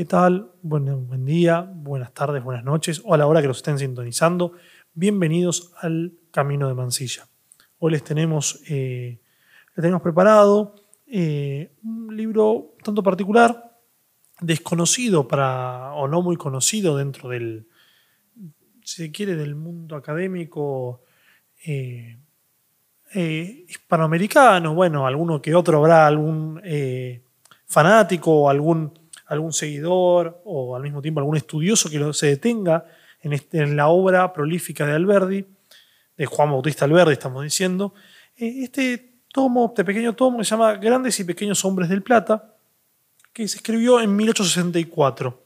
¿Qué tal? Buen, día, buenas tardes, buenas noches o a la hora que los estén sintonizando. Bienvenidos al Camino de Mansilla. Hoy les tenemos, eh, les tenemos preparado eh, un libro tanto particular, desconocido para, o no muy conocido dentro del, si se quiere, del mundo académico eh, hispanoamericano. Bueno, alguno que otro habrá, algún fanático o algún algún seguidor o al mismo tiempo algún estudioso que se detenga este, en, la obra prolífica de Alberdi, de Juan Bautista Alberdi, estamos diciendo. Eh, este tomo, este pequeño tomo, se llama Grandes y Pequeños Hombres del Plata, que se escribió en 1864.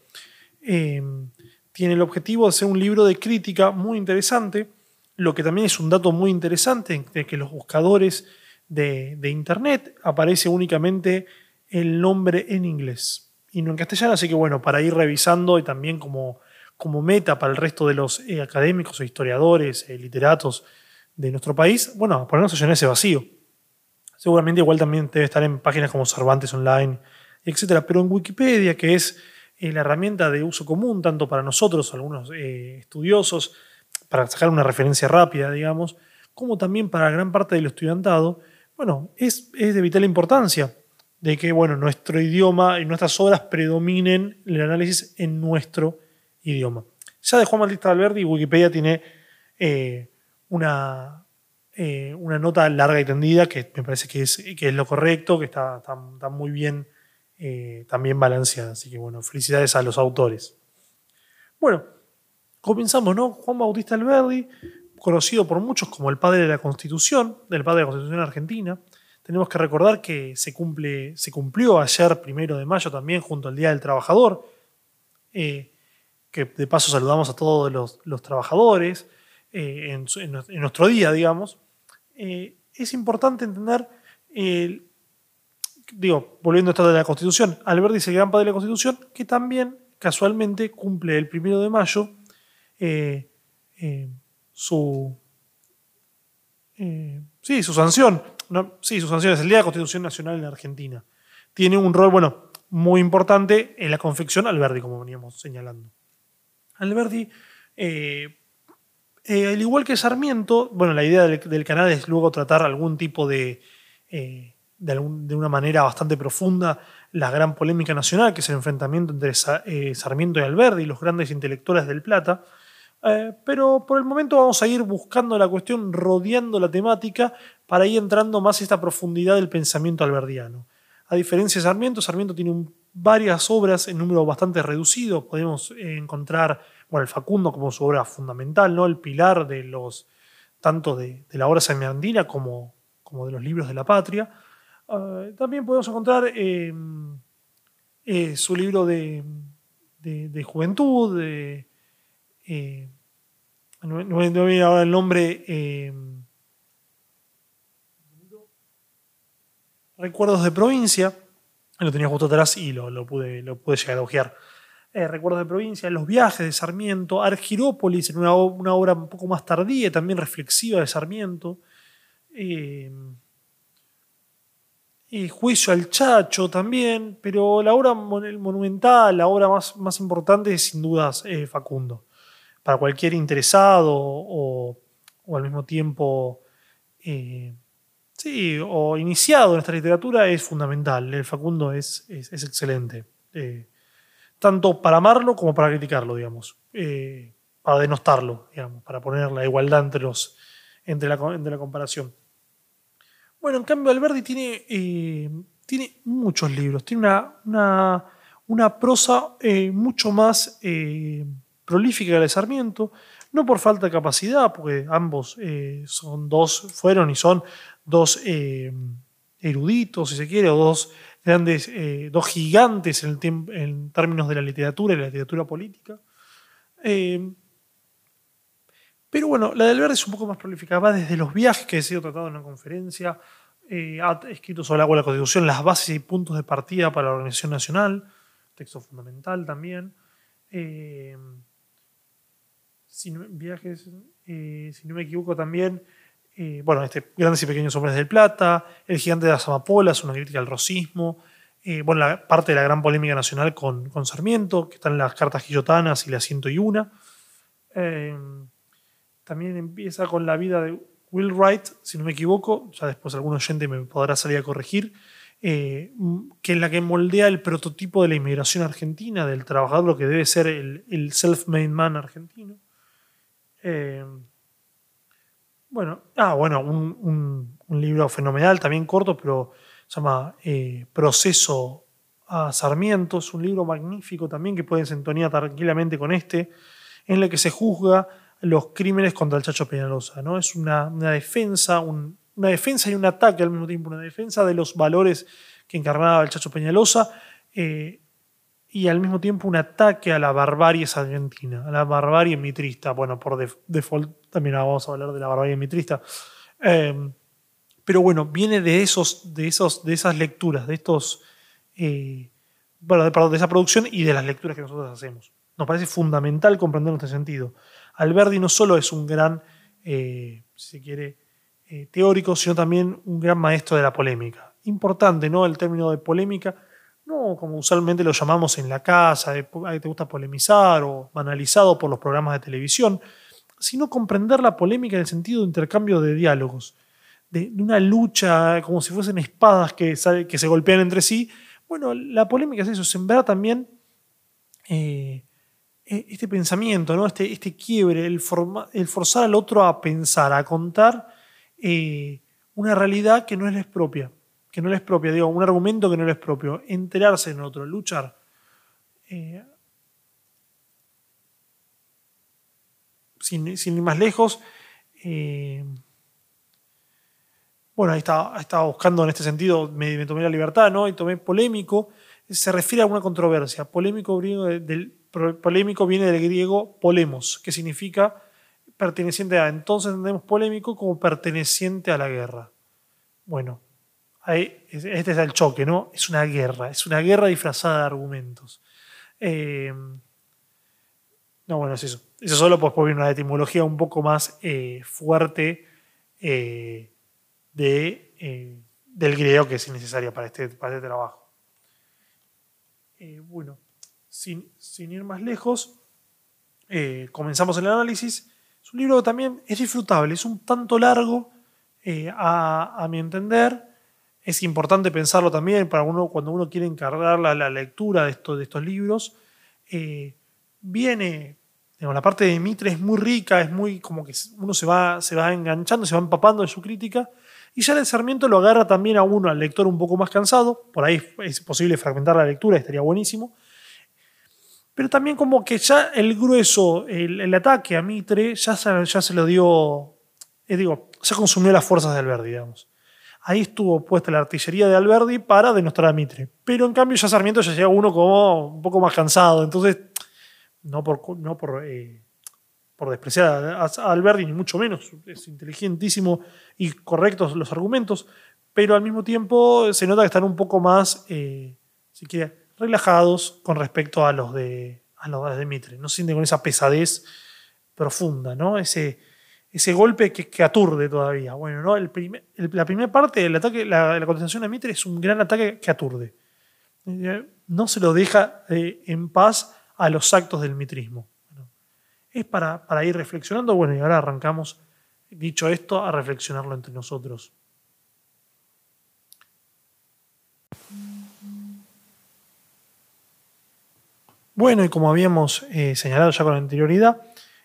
Em, tiene el objetivo de ser un libro de crítica muy interesante, lo que también es un dato muy interesante, de que los buscadores de, de Internet aparece únicamente el nombre en inglés y no en castellano, así que bueno, para ir revisando y también como, como meta para el resto de los eh, académicos o historiadores, eh, literatos de nuestro país, bueno, ponernos a llenar ese vacío. Seguramente igual también debe estar en páginas como Cervantes Online, etcétera, pero en Wikipedia, que es eh, la herramienta de uso común tanto para nosotros, algunos estudiosos, para sacar una referencia rápida, digamos, como también para gran parte del estudiantado, bueno, es, es de vital importancia de que bueno, nuestro idioma y nuestras obras predominen el análisis en nuestro idioma. Ya de Juan Bautista Alberdi, Wikipedia tiene eh, una, eh, una nota larga y tendida que me parece que es, que es lo correcto, que está, muy bien eh, también balanceada. Así que bueno, felicidades a los autores. Bueno, comenzamos, ¿no? Juan Bautista Alberdi, conocido por muchos como el padre de la Constitución, del padre de la Constitución argentina, tenemos que recordar que se, cumple, se cumplió ayer, primero de mayo, también junto al Día del Trabajador, eh, que de paso saludamos a todos los, trabajadores eh, en, nuestro día, digamos. Eh, es importante entender, digo, volviendo a esto de la Constitución, Alberti es el gran padre de la Constitución, que también casualmente cumple el primero de mayo su, sí, su sanción sí, su sanción es el Día de la Constitución Nacional en Argentina. Tiene un rol, bueno, muy importante en la confección Alberdi, como veníamos señalando. Alberdi, eh, eh, al igual que Sarmiento, bueno, la idea del, canal es luego tratar algún tipo de, eh, de, una manera bastante profunda, la gran polémica nacional, que es el enfrentamiento entre Sarmiento y Alberdi, los grandes intelectuales del Plata. Pero por el momento vamos a ir buscando la cuestión, rodeando la temática, para ir entrando más esta profundidad del pensamiento alberdiano. A diferencia de Sarmiento, Sarmiento tiene varias obras en número bastante reducido. Podemos eh, encontrar bueno, el Facundo como su obra fundamental, ¿no? el pilar de los, tanto de, la obra sarmientina como, como de los libros de la patria. Eh, también podemos encontrar su libro de, de juventud, de, eh, no, no, viene ahora el nombre. Recuerdos de provincia. Lo tenía justo atrás y lo, pude, lo pude llegar a ojear. Eh, recuerdos de provincia, Los viajes de Sarmiento, Argirópolis, en una, obra un poco más tardía, también reflexiva de Sarmiento. y Juicio al Chacho también, pero la obra monumental, la obra más, más importante es sin dudas Facundo para cualquier interesado o, al mismo tiempo eh, sí, o iniciado en esta literatura es fundamental. El Facundo es, es, excelente. Eh, tanto para amarlo como para criticarlo, digamos. Eh, para denostarlo, digamos, para poner la igualdad entre, los, entre, la, la comparación. Bueno, en cambio, Alberti tiene, tiene muchos libros, tiene una, una, una prosa mucho más prolífica de Sarmiento, no por falta de capacidad, porque ambos eh, son dos, fueron y son dos eh, eruditos, si se quiere, o dos grandes, eh, dos gigantes en, términos de la literatura y la literatura política. pero bueno, la de Alberti es un poco más prolífica, va desde los viajes que he sido tratado en una conferencia, ha escrito sobre la Constitución las bases y puntos de partida para la organización nacional, texto fundamental también viajes, eh, si no me equivoco también, eh, bueno, este, Grandes y Pequeños Hombres del Plata, El Gigante de las Amapolas, una crítica al rosismo, eh, bueno, la, parte de la gran polémica nacional con, con, Sarmiento, que están las cartas guillotanas y la 101. Eh, también empieza con la vida de Will Wright, si no me equivoco, ya después algún oyente me podrá salir a corregir, eh, que es la que moldea el prototipo de la inmigración argentina, del trabajador, lo que debe ser el, self-made man argentino. Bueno, ah, bueno, un, un libro fenomenal, también corto, pero se llama eh, Proceso a Sarmiento, es un libro magnífico también que puede sintonía tranquilamente con este, en el que se juzga los crímenes contra el Chacho Peñalosa. ¿no? Es una, defensa, una defensa y un ataque al mismo tiempo, una defensa de los valores que encarnaba el Chacho Peñalosa eh, y al mismo tiempo un ataque a la barbarie argentina, a la barbarie mitrista. Bueno, por default también vamos a hablar de la barbarie mitrista. Eh, pero bueno, viene de, esos, de, esos, de esas lecturas, de estos, eh, bueno, de, esa producción y de las lecturas que nosotros hacemos. Nos parece fundamental comprender este sentido. Alberdi no solo es un gran, eh, si se quiere, eh, teórico, sino también un gran maestro de la polémica. Importante, ¿no? El término de polémica, no como usualmente lo llamamos en la casa, te gusta polemizar o banalizado por los programas de televisión, sino comprender la polémica en el sentido de intercambio de diálogos de, una lucha como si fuesen espadas que, que, se golpean entre sí. Bueno, la polémica es eso, sembrar también eh, e, este pensamiento, ¿no? este, este quiebre, el, el, forzar al otro a pensar, a contar eh, una realidad que no es propia, que no es propia, digo, un argumento que no es propio, enterarse en otro, luchar. Eh, sin, ir más lejos, bueno, ahí estaba, buscando en este sentido, me, tomé la libertad, ¿no? Y tomé polémico, se refiere a una controversia. Polémico, del, polémico viene del griego polemos, que significa perteneciente a. Entonces entendemos polémico como perteneciente a la guerra. Bueno, ahí, este es el choque, ¿no? Es una guerra, es una guerra disfrazada de argumentos. Eh, no, bueno, es eso. Eso solo pues, viene una etimología un poco más eh, fuerte. Eh, de, eh, del griego que es necesaria para este, para este trabajo. Bueno, sin, ir más lejos, comenzamos el análisis. Es un libro que también es disfrutable, es un tanto largo a, mi entender. Es importante pensarlo también para uno cuando uno quiere encargar la, la lectura de, esto, de estos libros. Viene la parte de Mitre es muy rica, es muy como que uno se va, se va enganchando, se va empapando de su crítica, y ya el Sarmiento lo agarra también a uno, al lector un poco más cansado. Por ahí es posible fragmentar la lectura, estaría buenísimo. Pero también como que ya el grueso, el, ataque a Mitre, ya se, ya se lo dio, eh, digo, ya consumió las fuerzas de Alberdi, digamos. Ahí estuvo puesta la artillería de Alberdi para denostar a Mitre. Pero en cambio ya Sarmiento ya llega uno como un poco más cansado. Entonces, no por, no por eh, por despreciar a, Alberti, ni mucho menos. Es inteligentísimo y correctos los argumentos, pero al mismo tiempo se nota que están un poco más, eh, si quiere, relajados con respecto a los de, a los de Mitre. No se sienten con esa pesadez profunda, ¿no? Ese, ese golpe que, aturde todavía. Bueno, ¿no? El la primera parte del ataque, la, la contestación a Mitre es un gran ataque que aturde. No se lo deja eh, en paz a los actos del mitrismo es para, para ir reflexionando. Bueno, y ahora arrancamos, dicho esto, a reflexionarlo entre nosotros. Bueno, y como habíamos eh, señalado ya con anterioridad,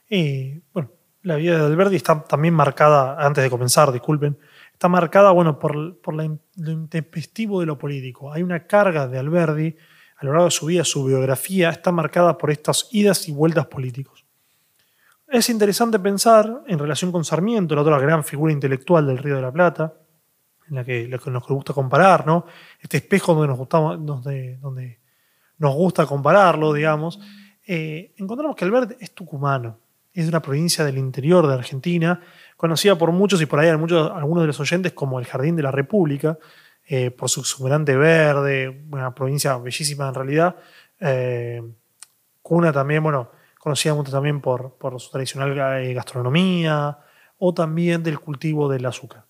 eh, bueno, la vida de Alberti está también marcada, antes de comenzar, disculpen, está marcada bueno, por, por lo intempestivo de lo político. Hay una carga de Alberti a lo largo de su vida, su biografía está marcada por estas idas y vueltas políticos. Es interesante pensar en relación con Sarmiento, la otra gran figura intelectual del Río de la Plata, en la que, nos gusta comparar, ¿no? Este espejo donde nos, gusta compararlo, digamos. Eh, encontramos que Albert es tucumano, es una provincia del interior de Argentina, conocida por muchos y por ahí muchos, algunos de los oyentes como el Jardín de la República, eh, por su exuberante verde, una provincia bellísima en realidad. Eh, cuna también, bueno, conocida mucho también por, su tradicional eh, gastronomía o también del cultivo del azúcar.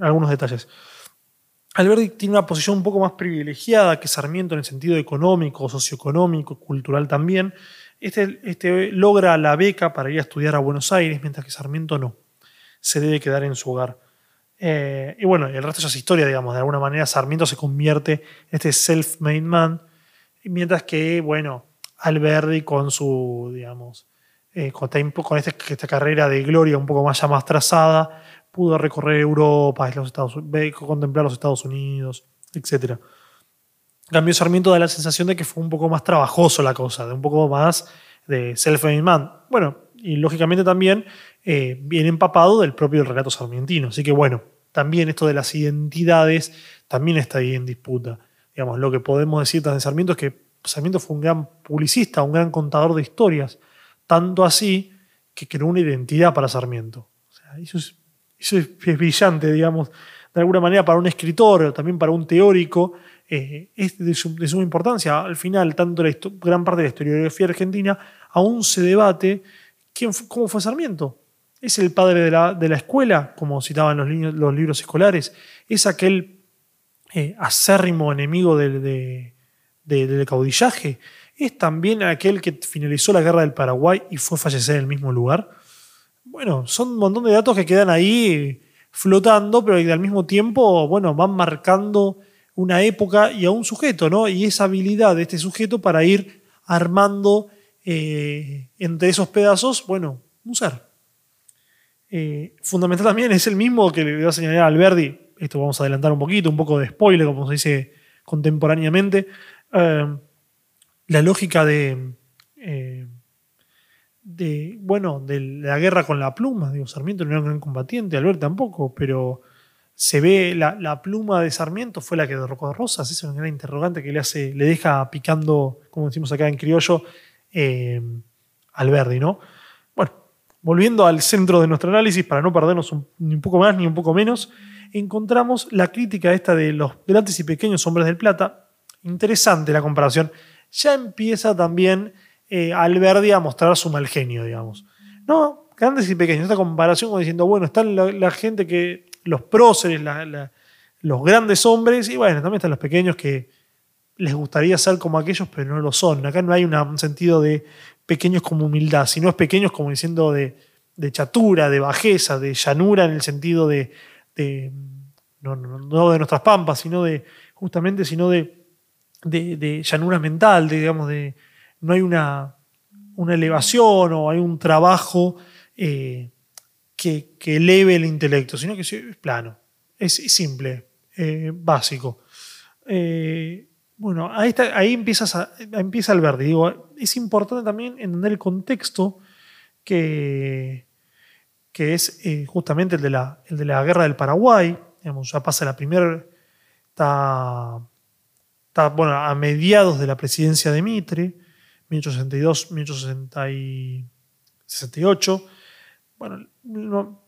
Algunos detalles. Alberti tiene una posición un poco más privilegiada que Sarmiento en el sentido económico, socioeconómico, cultural también. Este, este, logra la beca para ir a estudiar a Buenos Aires, mientras que Sarmiento no. Se debe quedar en su hogar. Eh, y bueno, el resto ya es historia, digamos. De alguna manera Sarmiento se convierte en este self-made man, mientras que, bueno, Alberti con su, digamos, eh, con, esta, esta, carrera de gloria un poco más ya más trazada, pudo recorrer Europa, los Estados, contemplar los Estados Unidos, etc. Cambio, Sarmiento da la sensación de que fue un poco más trabajoso la cosa, de un poco más de self-made man. Bueno, y lógicamente también eh, bien empapado del propio relato sarmientino. Así que bueno, también esto de las identidades también está ahí en disputa. Digamos, lo que podemos decir de Sarmiento es que Sarmiento fue un gran publicista, un gran contador de historias, tanto así que creó una identidad para Sarmiento. Eso es, brillante, digamos, de alguna manera para un escritor o también para un teórico, eh, es de, suma importancia. Al final, tanto la gran parte de la historiografía argentina aún se debate quién cómo fue Sarmiento. ¿Es el padre de la, de la escuela, como citaban los, libros escolares? ¿Es aquel eh, acérrimo enemigo del, del caudillaje? ¿Es también aquel que finalizó la guerra del Paraguay y fue a fallecer en el mismo lugar? bueno, son un montón de datos que quedan ahí flotando, pero que al mismo tiempo, bueno, van marcando una época y a un sujeto, ¿no? Y esa habilidad de este sujeto para ir armando eh, entre esos pedazos, bueno, un ser. Eh, fundamental también es el mismo que le voy a señalar a Alberdi, esto vamos a adelantar un poquito, un poco de spoiler, como se dice contemporáneamente, eh, la lógica de de, bueno, de la guerra con la pluma. Digo, Sarmiento no era un gran combatiente, Albert tampoco, pero se ve la, pluma de Sarmiento fue la que derrocó a Rosas. Esa es una gran interrogante que le hace, le deja picando, como decimos acá en criollo, eh, Alberdi, ¿no? Volviendo al centro de nuestro análisis, para no perdernos ni un poco más ni un poco menos, encontramos la crítica esta de los grandes y pequeños hombres del plata. Interesante la comparación. Ya empieza también eh, Alberdi a mostrar su mal genio, digamos. No, grandes y pequeños. Esta comparación como diciendo, bueno, están la, gente que, los próceres, los grandes hombres, y bueno, también están los pequeños que les gustaría ser como aquellos, pero no lo son. Acá no hay un sentido de pequeños como humildad, sino es pequeños como diciendo de, chatura, de bajeza, de llanura en el sentido de, no, de nuestras pampas, sino de, justamente, sino de, llanura mental, digamos, de, no hay una, elevación o hay un trabajo eh, que, eleve el intelecto, sino que es plano, es simple, eh, básico. Eh, bueno, ahí, ahí empieza el verde. Es importante también entender el contexto que, que es justamente el de, la, el de la guerra del Paraguay. ya pasa la primera, bueno, a mediados de la presidencia de Mitre. 1862, 1868. Bueno,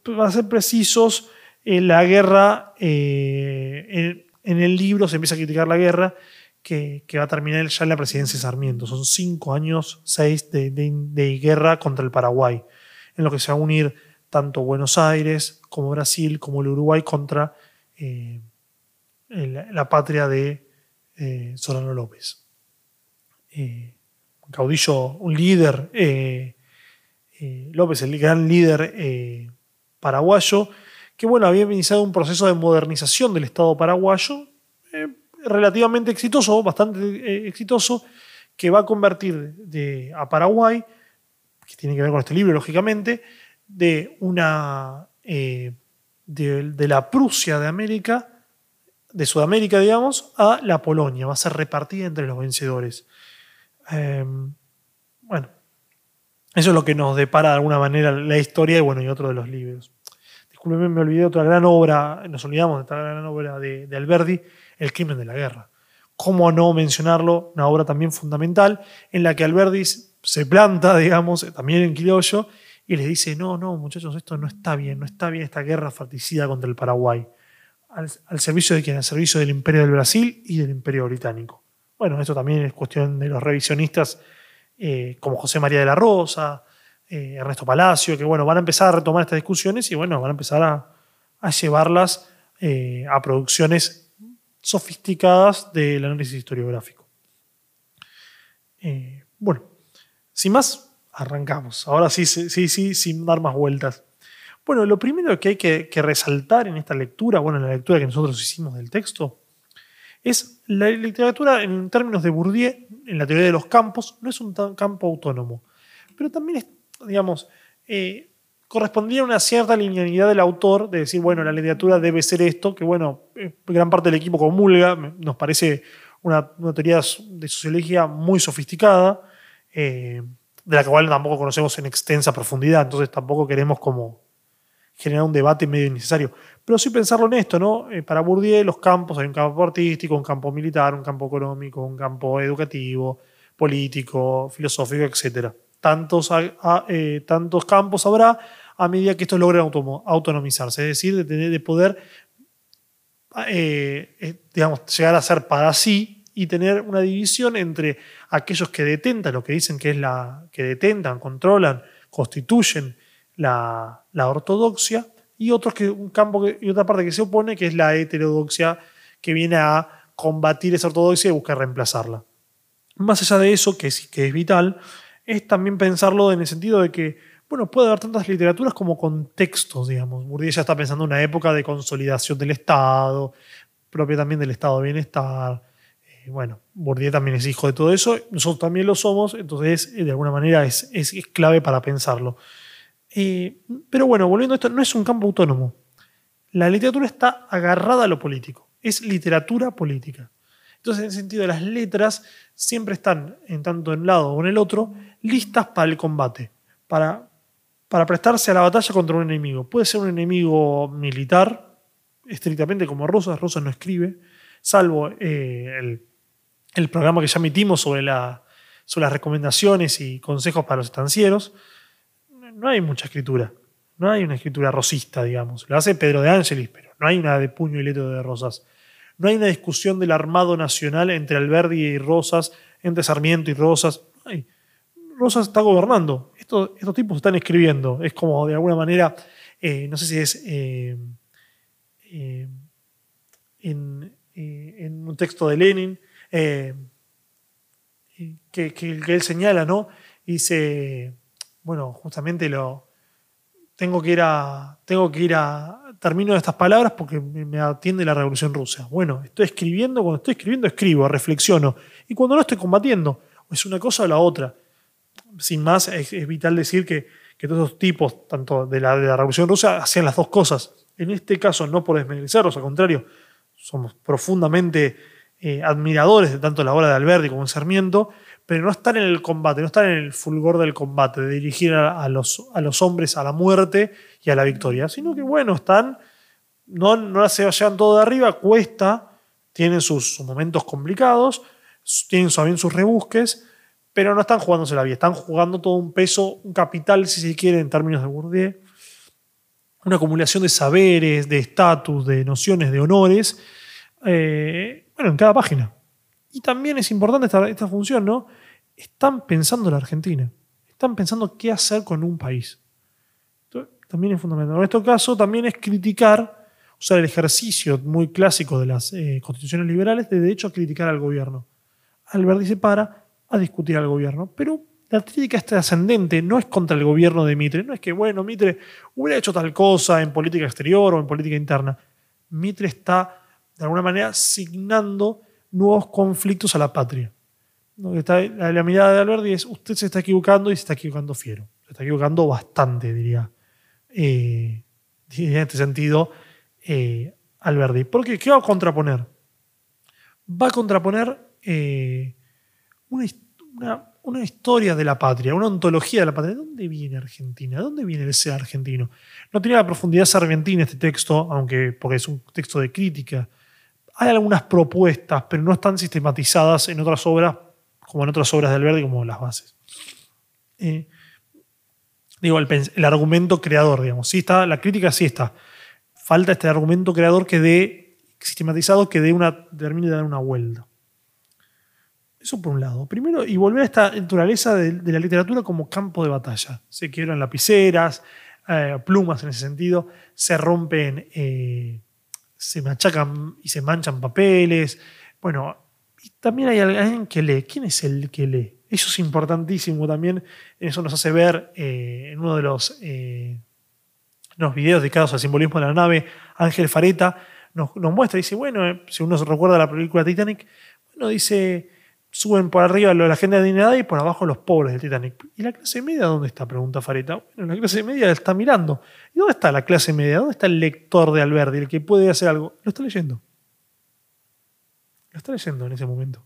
para ser precisos, en la guerra, eh, en, el libro se empieza a criticar la guerra que, va a terminar ya la presidencia de Sarmiento. Son cinco años, seis de, guerra contra el Paraguay, en lo que se va a unir tanto Buenos Aires como Brasil como el Uruguay contra eh, la, patria de eh, Solano López caudillo, un líder, eh, eh, López, el gran líder eh, paraguayo, que bueno, había iniciado un proceso de modernización del Estado paraguayo, relativamente exitoso, bastante exitoso, que va a convertir de, a Paraguay, que tiene que ver con este libro, lógicamente, de una de, de, la Prusia de América, de Sudamérica, digamos, a la Polonia. Va a ser repartida entre los vencedores. Em, bueno, eso es lo que nos depara de alguna manera la historia y bueno, y otro de los libros. Disculpenme, me olvidé de otra gran obra, nos olvidamos de otra gran obra de, Alberdi, El crimen de la guerra. ¿Cómo no mencionarlo? Una obra también fundamental en la que Alberdi se planta, digamos, también en Quilollo, y les dice, no, no, muchachos, esto no está bien, no está bien esta guerra fratricida contra el Paraguay. ¿Al, al servicio de quién? Al servicio del Imperio del Brasil y del Imperio Británico. Bueno, esto también es cuestión de los revisionistas eh, como José María de la Rosa, eh, Ernesto Palacio, que bueno, van a empezar a retomar estas discusiones y bueno, van a empezar a, llevarlas eh, a producciones sofisticadas del análisis historiográfico. Eh, bueno, sin más, arrancamos. Ahora sí, sí, sí, sin dar más vueltas. Bueno, lo primero que hay que, resaltar en esta lectura, bueno, en la lectura que nosotros hicimos del texto, es la literatura en términos de Bourdieu, en la teoría de los campos, no es un campo autónomo, pero también es, digamos, eh, correspondía a una cierta linealidad del autor de decir, bueno, la literatura debe ser esto, que bueno, eh, gran parte del equipo comulga, nos parece una, teoría de sociología muy sofisticada, eh, de la cual tampoco conocemos en extensa profundidad, entonces tampoco queremos como generar un debate medio innecesario. Pero sí pensarlo en esto, ¿no? Eh, para Bourdieu los campos, hay un campo artístico, un campo militar, un campo económico, un campo educativo, político, filosófico, etc. Tantos, tantos campos habrá a medida que estos logren autonomizarse, es decir, de, de poder, eh, digamos, llegar a ser para sí y tener una división entre aquellos que detentan, lo que dicen que es la que detentan, controlan, constituyen la, ortodoxia, y otros que un campo y otra parte que se opone, que es la heterodoxia, que viene a combatir esa ortodoxia y buscar reemplazarla. Más allá de eso, que es, que es vital, es también pensarlo en el sentido de que, bueno, puede haber tantas literaturas como contextos, digamos. Bourdieu ya está pensando en una época de consolidación del Estado, propia también del Estado de bienestar. Eh, bueno, Bourdieu también es hijo de todo eso, nosotros también lo somos, entonces de alguna manera es, es clave para pensarlo. Eh, pero bueno, volviendo a esto, no es un campo autónomo. La literatura está agarrada a lo político. Es literatura política. Entonces, en el sentido de las letras, siempre están, en tanto en un lado o en el otro, listas para el combate, para, para prestarse a la batalla contra un enemigo. Puede ser un enemigo militar, estrictamente como Rosas. Rosas no escribe, salvo eh, el, programa que ya emitimos sobre, la, sobre las recomendaciones y consejos para los estancieros no hay mucha escritura. No hay una escritura rosista, digamos. Lo hace Pedro de Ángelis, pero no hay una de puño y letra de Rosas. No hay una discusión del armado nacional entre Alberdi y Rosas, entre Sarmiento y Rosas. Rosas está gobernando. Estos, estos, tipos están escribiendo. Es como de alguna manera, eh, no sé si es eh, eh, en, un texto de Lenin, que, él señala, ¿no? Dice bueno, justamente lo tengo que ir a tengo que ir a termino estas palabras porque me atiende la Revolución Rusa. Bueno, estoy escribiendo, cuando estoy escribiendo escribo, reflexiono y cuando no estoy combatiendo, es una cosa o la otra. Sin más, es, vital decir que, que, todos los tipos, tanto de la, Revolución Rusa, hacían las dos cosas. En este caso, no por desmerecerlos, al contrario, somos profundamente eh, admiradores de tanto la obra de Alberti como de Sarmiento, pero no están en el combate, no están en el fulgor del combate, de dirigir a, los, hombres a la muerte y a la victoria, sino que bueno, están, no, no se vayan todo de arriba, cuesta, tienen sus, momentos complicados, tienen también sus rebusques, pero no están jugándose la vida, están jugando todo un peso, un capital, si se quiere, en términos de Bourdieu, una acumulación de saberes, de estatus, de nociones, de honores, eh, bueno, en cada página. Y también es importante esta, función, ¿no? Están pensando en la Argentina. Están pensando qué hacer con un país. también es fundamental. En este caso también es criticar, usar el ejercicio muy clásico de las eh, constituciones liberales de derecho a criticar al gobierno. Alberti se para a discutir al gobierno. Pero la crítica este ascendente no es contra el gobierno de Mitre. No es que, bueno, Mitre hubiera hecho tal cosa en política exterior o en política interna. Mitre está, de alguna manera, signando nuevos conflictos a la patria. la, mirada de Alberti es, usted se está equivocando y se está equivocando fiero. Se está equivocando bastante, diría. Eh, en este sentido, eh, Alberti. ¿Por qué? ¿Qué va a contraponer? Va a contraponer eh, una, historia de la patria, una ontología de la patria. ¿De dónde viene Argentina? ¿De dónde viene el ser argentino? No tiene la profundidad sargentina este texto, aunque porque es un texto de crítica hay algunas propuestas, pero no están sistematizadas en otras obras, como en otras obras de Alberti, como las bases. Eh, digo, el, argumento creador, digamos. Sí está, la crítica sí está. Falta este argumento creador que dé, sistematizado, que dé una, termine de dar una vuelta. Eso por un lado. Primero, y volver a esta naturaleza de, la literatura como campo de batalla. Se quiebran lapiceras, eh, plumas en ese sentido, se rompen. Eh, se machacan y se manchan papeles. Bueno, y también hay alguien que lee. ¿Quién es el que lee? Eso es importantísimo también. Eso nos hace ver eh, en uno de los, los videos dedicados al simbolismo de la nave, Ángel Fareta nos, nos muestra, dice, bueno, si uno se recuerda la película Titanic, bueno, dice, suben por arriba la gente adinerada y por abajo los pobres del Titanic. ¿Y la clase media dónde está? Pregunta Fareta. Bueno, la clase media está mirando. ¿Y dónde está la clase media? ¿Dónde está el lector de Alberti, el que puede hacer algo? Lo está leyendo. Lo está leyendo en ese momento.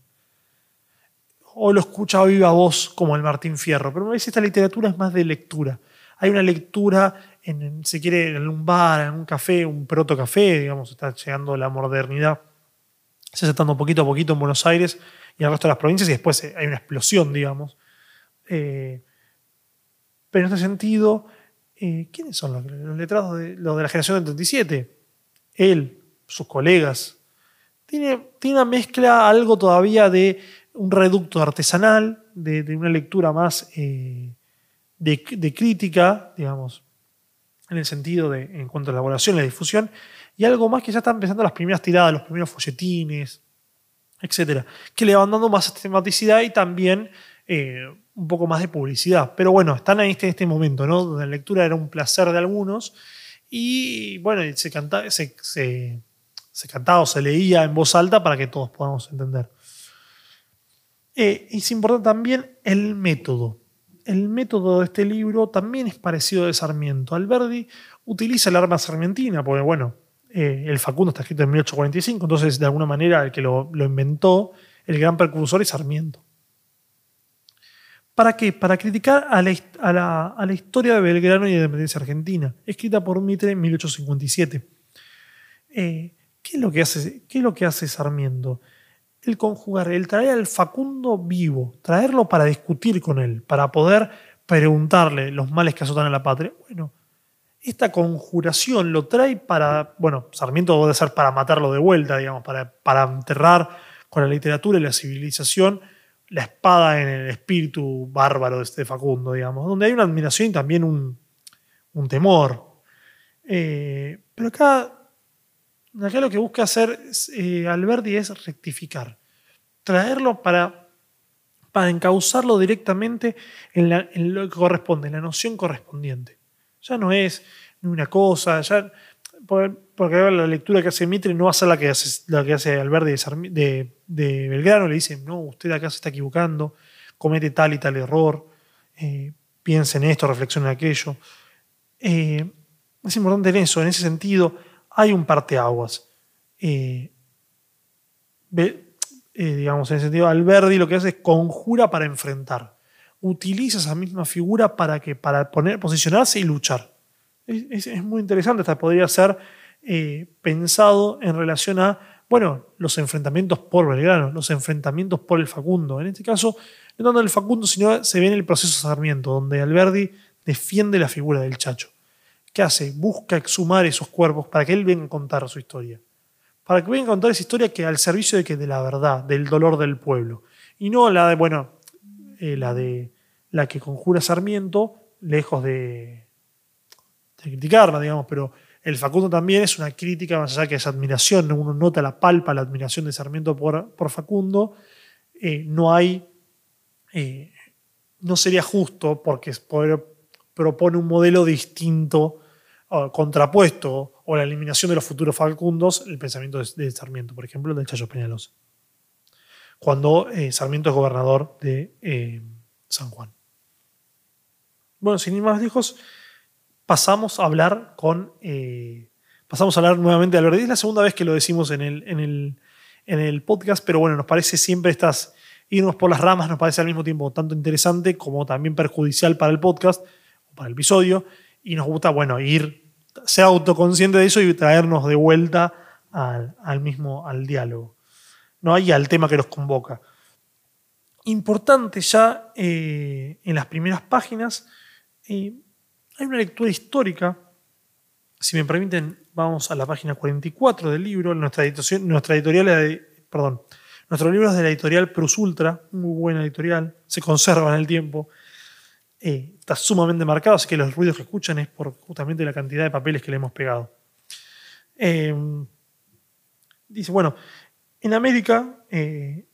O lo escucha a viva voz como el Martín Fierro. Pero a veces esta literatura es más de lectura. Hay una lectura, en, si quiere, en un bar, en un café, un proto café, digamos, está llegando la modernidad. Se está un poquito a poquito en Buenos Aires y el resto de las provincias y después hay una explosión, digamos. Eh, pero en este sentido, eh, ¿quiénes son los, letrados de, los de la generación del 37? Él, sus colegas, tiene, una mezcla, algo todavía de un reducto artesanal, de, una lectura más eh, de, crítica, digamos, en el sentido de, en cuanto a la elaboración, la difusión, y algo más que ya están empezando las primeras tiradas, los primeros folletines, etcétera, que le van dando más sistematicidad y también eh, un poco más de publicidad. Pero bueno, están ahí en este momento, ¿no? Donde la lectura era un placer de algunos y bueno, se, se, se cantaba o se leía en voz alta para que todos podamos entender. Eh, es importante también el método. El método de este libro también es parecido de Sarmiento. Alberdi utiliza el arma sarmientina, porque bueno, eh, el Facundo está escrito en 1845, entonces de alguna manera el que lo, inventó, el gran precursor es Sarmiento. ¿Para qué? Para criticar a la, historia de Belgrano y de la independencia argentina, escrita por Mitre en 1857. Eh, ¿Qué es lo que hace, qué es lo que hace Sarmiento? El conjugar, el traer al Facundo vivo, traerlo para discutir con él, para poder preguntarle los males que azotan a la patria. Bueno, esta conjuración lo trae para, bueno, Sarmiento puede ser para matarlo de vuelta, digamos, para, enterrar con la literatura y la civilización la espada en el espíritu bárbaro de este Facundo, digamos, donde hay una admiración y también un, temor. Eh, pero acá acá lo que busca hacer eh, Alberti es rectificar, traerlo para, para encauzarlo directamente en, lo que corresponde, en la noción correspondiente. Ya no es ni una cosa, ya, porque la lectura que hace Mitre no va a ser la que hace, la que hace Alberti de, Belgrano, le dice, no, usted acá se está equivocando, comete tal y tal error, eh, piense en esto, reflexione en aquello. Eh, es importante en eso, en ese sentido, hay un parteaguas. Eh, eh, digamos, en el sentido, Alberdi lo que hace es conjura para enfrentar. Utiliza esa misma figura para, que, para poner, posicionarse y luchar. Es, muy interesante, hasta podría ser eh, pensado en relación a, bueno, los enfrentamientos por Belgrano, los enfrentamientos por el Facundo. En este caso, no tanto el Facundo, sino se ve en el proceso Sarmiento, donde Alberdi defiende la figura del Chacho. ¿Qué hace? Busca exhumar esos cuerpos para que él venga a contar su historia. Para que venga a contar esa historia que al servicio de, que, de la verdad, del dolor del pueblo. Y no la de, bueno, eh, la de la que conjura Sarmiento, lejos de, criticarla, digamos, pero el Facundo también es una crítica, más allá que es admiración, uno nota la palpa, la admiración de Sarmiento por, por Facundo, eh, no hay, eh, no sería justo porque propone un modelo distinto contrapuesto o la eliminación de los futuros Facundos, el pensamiento de, Sarmiento, por ejemplo, del Chayo Peñalosa. Cuando eh, Sarmiento es gobernador de eh, San Juan. Bueno, sin ir más lejos, pasamos a hablar con. Eh, pasamos a hablar nuevamente de Alberti. Es la segunda vez que lo decimos en el, en el, en el podcast, pero bueno, nos parece siempre estas. Irnos por las ramas nos parece al mismo tiempo tanto interesante como también perjudicial para el podcast o para el episodio y nos gusta, bueno, ir, ser autoconsciente de eso y traernos de vuelta al, mismo, al diálogo, ¿no? y al tema que nos convoca. Importante ya eh, en las primeras páginas, eh, hay una lectura histórica. Si me permiten, vamos a la página 44 del libro. Nuestra, nuestra editorial, perdón, nuestro libro es de la editorial Prus Ultra, muy buena editorial, se conserva en el tiempo. Eh, está sumamente marcado, así que los ruidos que escuchan es por justamente la cantidad de papeles que le hemos pegado. Eh, Dice, bueno, en América eh,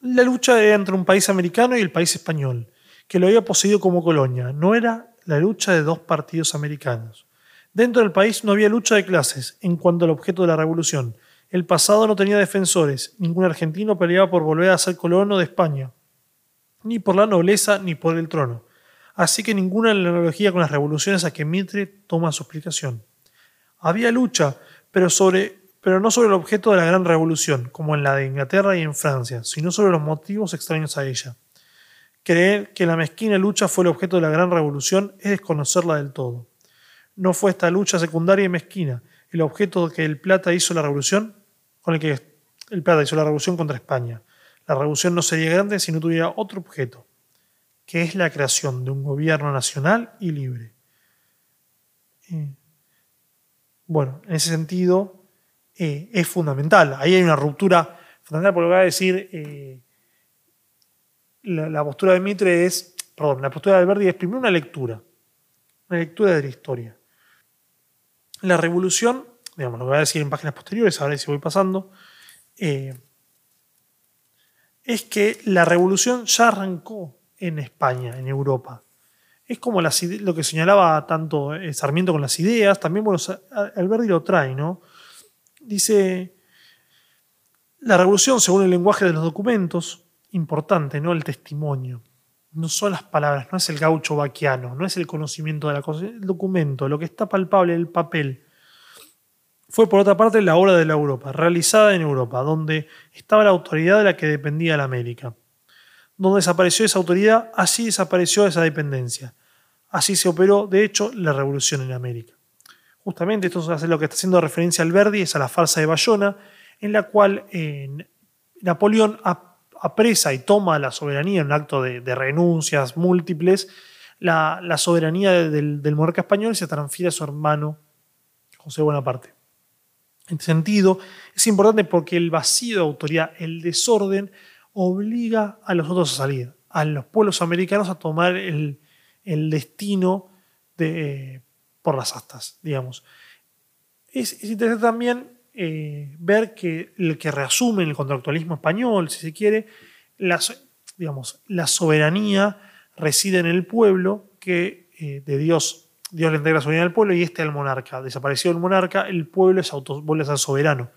la lucha era entre un país americano y el país español, que lo había poseído como colonia. No era la lucha de dos partidos americanos. Dentro del país no había lucha de clases en cuanto al objeto de la revolución. El pasado no tenía defensores, ningún argentino peleaba por volver a ser colono de España, ni por la nobleza ni por el trono. Así que ninguna analogía con las revoluciones a que Mitre toma su explicación. Había lucha, pero, sobre, pero no sobre el objeto de la gran revolución, como en la de Inglaterra y en Francia, sino sobre los motivos extraños a ella. Creer que la mezquina lucha fue el objeto de la gran revolución es desconocerla del todo. No fue esta lucha secundaria y mezquina el objeto que el Plata hizo la revolución, con el que el Plata hizo la revolución contra España. La revolución no sería grande si no tuviera otro objeto, que es la creación de un gobierno nacional y libre. Eh, bueno, en ese sentido eh, es fundamental. Ahí hay una ruptura fundamental, porque va a decir, eh, la, postura de Mitre es, perdón, la postura de Alberti es primero una lectura, una lectura de la historia. La revolución, digamos, lo que voy a decir en páginas posteriores, a ver si voy pasando, eh, es que la revolución ya arrancó en España, en Europa. Es como lo que señalaba tanto Sarmiento con las ideas, también bueno, Alberti lo trae, ¿no? Dice, la revolución, según el lenguaje de los documentos, importante, ¿no? El testimonio. No son las palabras, no es el gaucho vaquiano, no es el conocimiento de la cosa, el documento, lo que está palpable, el papel. Fue por otra parte la obra de la Europa, realizada en Europa, donde estaba la autoridad de la que dependía la América. Donde desapareció esa autoridad, así desapareció esa dependencia. Así se operó, de hecho, la revolución en América. Justamente esto es lo que está haciendo referencia al Verdi, es a la farsa de Bayona, en la cual Napoleón apresa y toma la soberanía en un acto de, renuncias múltiples, la, soberanía del, monarca español se transfiere a su hermano José Bonaparte. En este sentido, es importante porque el vacío de autoridad, el desorden, obliga a los otros a salir, a los pueblos americanos a tomar el, destino de, por las astas, digamos. Es, es interesante también eh, ver que el que reasume el contractualismo español, si se quiere, la, digamos, la soberanía reside en el pueblo que eh, de Dios, Dios le entrega la soberanía al pueblo y este al monarca. Desapareció el monarca, el pueblo es auto, vuelve a ser soberano.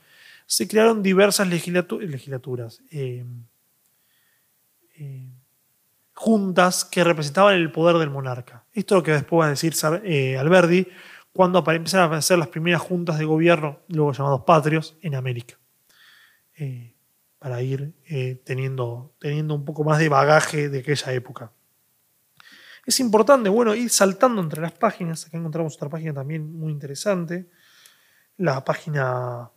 Se crearon diversas legislaturas, eh, juntas que representaban el poder del monarca. Esto es lo que después va a decir Alberdi cuando empezaron a aparecer las primeras juntas de gobierno, luego llamados patrios, en América. Eh, para ir eh, teniendo, teniendo un poco más de bagaje de aquella época. Es importante, bueno, ir saltando entre las páginas. Acá encontramos otra página también muy interesante, la página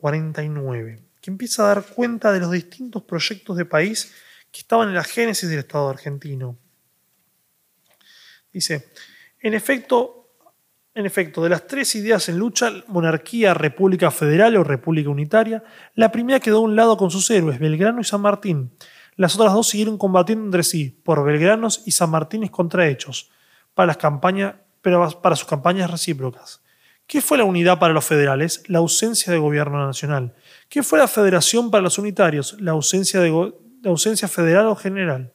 49, que empieza a dar cuenta de los distintos proyectos de país que estaban en la génesis del Estado argentino. Dice, en efecto, en efecto, de las tres ideas en lucha, monarquía, república federal o república unitaria, la primera quedó a un lado con sus héroes, Belgrano y San Martín. Las otras dos siguieron combatiendo entre sí, por Belgranos y San Martínez contra hechos, para, las campañas, para sus campañas recíprocas. ¿Qué fue la unidad para los federales? La ausencia de gobierno nacional. ¿Qué fue la federación para los unitarios? La ausencia, de la ausencia federal o general.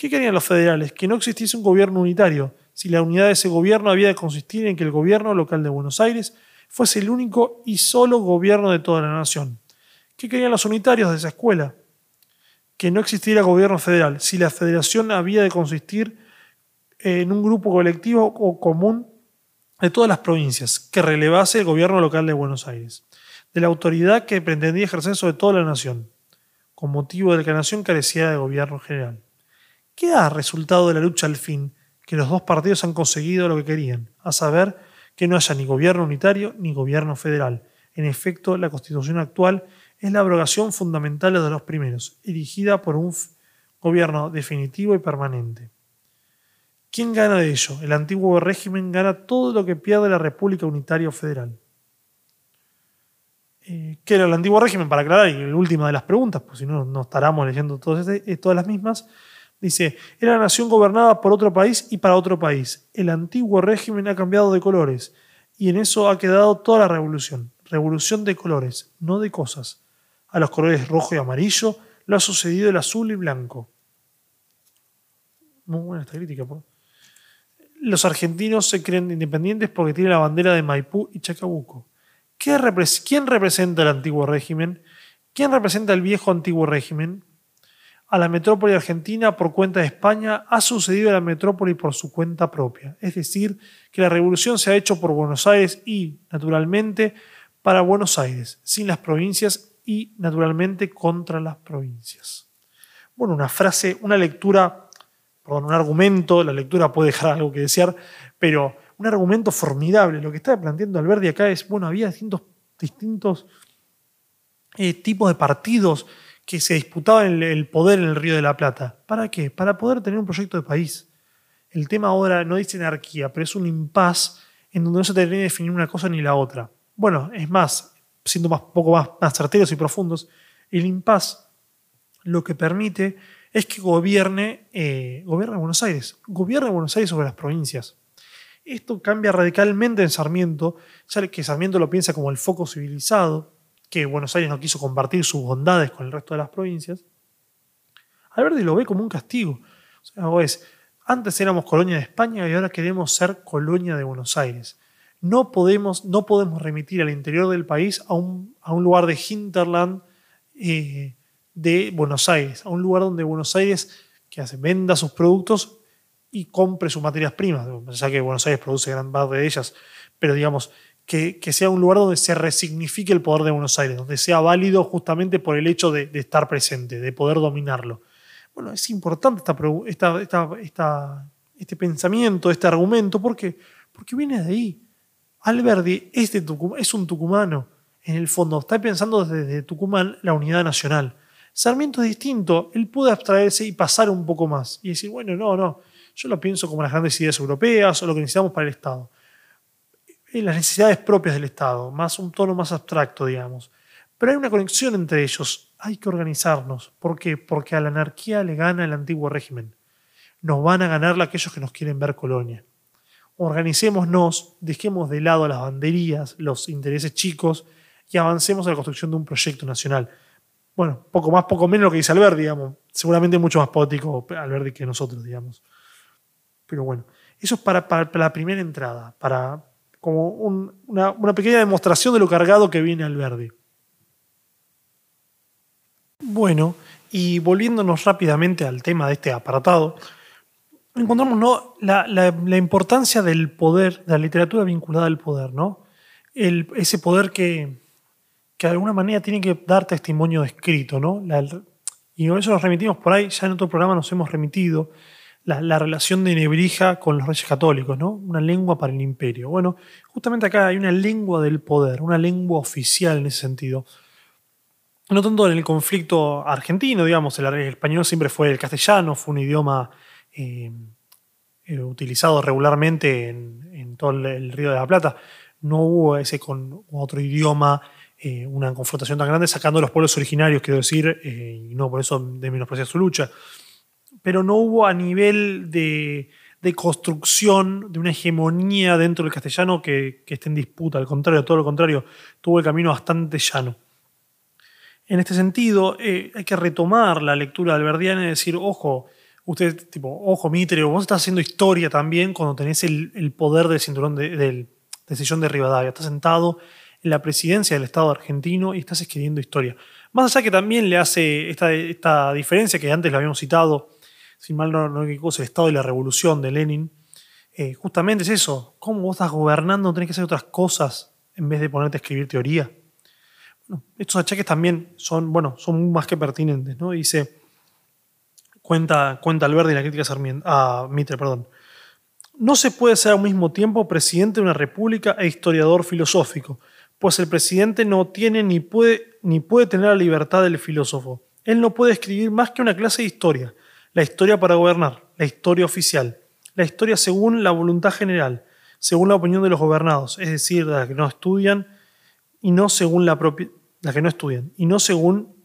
¿Qué querían los federales? Que no existiese un gobierno unitario, si la unidad de ese gobierno había de consistir en que el gobierno local de Buenos Aires fuese el único y solo gobierno de toda la nación. ¿Qué querían los unitarios de esa escuela? Que no existiera gobierno federal, si la federación había de consistir en un grupo colectivo o común de todas las provincias, que relevase el gobierno local de Buenos Aires, de la autoridad que pretendía ejercer sobre toda la nación, con motivo de que la nación careciera de gobierno general. ¿Qué ha resultado de la lucha al fin? que los dos partidos han conseguido lo que querían, a saber que no haya ni gobierno unitario ni gobierno federal. En efecto, la constitución actual es la abrogación fundamental de los primeros, erigida por un gobierno definitivo y permanente. ¿Quién gana de ello? El antiguo régimen gana todo lo que pierde la República Unitaria Federal. Eh, ¿Qué era el antiguo régimen? Para aclarar, y la última de las preguntas, pues si no, no estaremos leyendo todas, este, todas las mismas. Dice, era una nación gobernada por otro país y para otro país. El antiguo régimen ha cambiado de colores y en eso ha quedado toda la revolución. revolución de colores, no de cosas. A los colores rojo y amarillo lo ha sucedido el azul y blanco. Muy buena esta crítica. Los argentinos se creen independientes porque tienen la bandera de Maipú y Chacabuco. ¿Quién representa el antiguo régimen? ¿Quién representa el viejo antiguo régimen? A la metrópoli argentina por cuenta de España ha sucedido a la metrópoli por su cuenta propia. Es decir, que la revolución se ha hecho por Buenos Aires y, naturalmente, para Buenos Aires, sin las provincias y, naturalmente, contra las provincias. Bueno, una frase, una lectura, perdón, un argumento, la lectura puede dejar algo que desear, pero un argumento formidable. Lo que está planteando Alberti acá es, bueno, había distintos, distintos eh, tipos de partidos que se disputaban el, poder en el Río de la Plata. ¿Para qué? Para poder tener un proyecto de país. El tema ahora no dice anarquía, pero es un impas en donde no se termina de definir una cosa ni la otra. Bueno, es más, siendo un poco más, más certeros y profundos, el impas lo que permite es que gobierne, eh, gobierne Buenos Aires, gobierne Buenos Aires sobre las provincias. Esto cambia radicalmente en Sarmiento, ya que Sarmiento lo piensa como el foco civilizado, que Buenos Aires no quiso compartir sus bondades con el resto de las provincias. Alberti lo ve como un castigo. O sea, antes éramos colonia de España y ahora queremos ser colonia de Buenos Aires. No podemos, no podemos remitir al interior del país a un, a un lugar de hinterland eh, de Buenos Aires, a un lugar donde Buenos Aires que hace, venda sus productos y compre sus materias primas, ya que Buenos Aires produce gran parte de ellas, pero digamos, que, sea un lugar donde se resignifique el poder de Buenos Aires, donde sea válido justamente por el hecho de, estar presente, de poder dominarlo. Bueno, es importante esta, este pensamiento, este argumento, porque, porque viene de ahí. Alberdi es, es un tucumano, en el fondo, está pensando desde Tucumán la unidad nacional. Sarmiento es distinto, él puede abstraerse y pasar un poco más y decir, bueno, no, no, yo lo pienso como las grandes ideas europeas o lo que necesitamos para el Estado. Las necesidades propias del Estado, más un tono más abstracto, digamos. Pero hay una conexión entre ellos. Hay que organizarnos. ¿Por qué? Porque a la anarquía le gana el antiguo régimen. Nos van a ganar aquellos que nos quieren ver colonia. Organicémonos, dejemos de lado las banderías, los intereses chicos y avancemos a la construcción de un proyecto nacional. Bueno, poco más, poco menos lo que dice Alberti, digamos. Seguramente mucho más poético Alberti que nosotros, digamos. Pero bueno, eso es para, la primera entrada, para como una, pequeña demostración de lo cargado que viene Alberdi. Bueno, y volviéndonos rápidamente al tema de este apartado, encontramos ¿no? la, importancia del poder, de la literatura vinculada al poder, ¿no? ese poder que, que, de alguna manera tiene que dar testimonio escrito, ¿no? y con eso nos remitimos por ahí, ya en otro programa nos hemos remitido la, relación de Nebrija con los reyes católicos, ¿no? Una lengua para el imperio. Bueno, justamente acá hay una lengua del poder, una lengua oficial en ese sentido. No tanto en el conflicto argentino, digamos, el español siempre fue el castellano, fue un idioma eh, eh, utilizado regularmente en, todo el, Río de la Plata. No hubo ese con otro idioma eh, una confrontación tan grande, sacando los pueblos originarios, quiero decir, y no por eso de menospreciar su lucha pero no hubo a nivel de, construcción, de una hegemonía dentro del castellano que, esté en disputa. Al contrario, todo lo contrario, tuvo el camino bastante llano. En este sentido, eh, hay que retomar la lectura de alberdiana y decir, ojo, usted, tipo, ojo, Mitre, vos estás haciendo historia también cuando tenés el, poder del cinturón de, del, sillón de Rivadavia. Estás sentado en la presidencia del Estado argentino y estás escribiendo historia. Más allá que también le hace esta, esta diferencia que antes la habíamos citado, si mal no, no el Estado y la Revolución de Lenin, eh, justamente es eso. ¿Cómo vos estás gobernando? Tenés que hacer otras cosas en vez de ponerte a escribir teoría. Bueno, estos achaques también son, bueno, son más que pertinentes, ¿no? Dice, cuenta, cuenta Alberti en la crítica a Mitre, perdón. No se puede ser al mismo tiempo presidente de una república e historiador filosófico, pues el presidente no tiene ni puede, ni puede tener la libertad del filósofo. Él no puede escribir más que una clase de historia, la historia para gobernar, la historia oficial, la historia según la voluntad general, según la opinión de los gobernados, es decir, de las que no estudian y no según la propia, las que no estudian y no según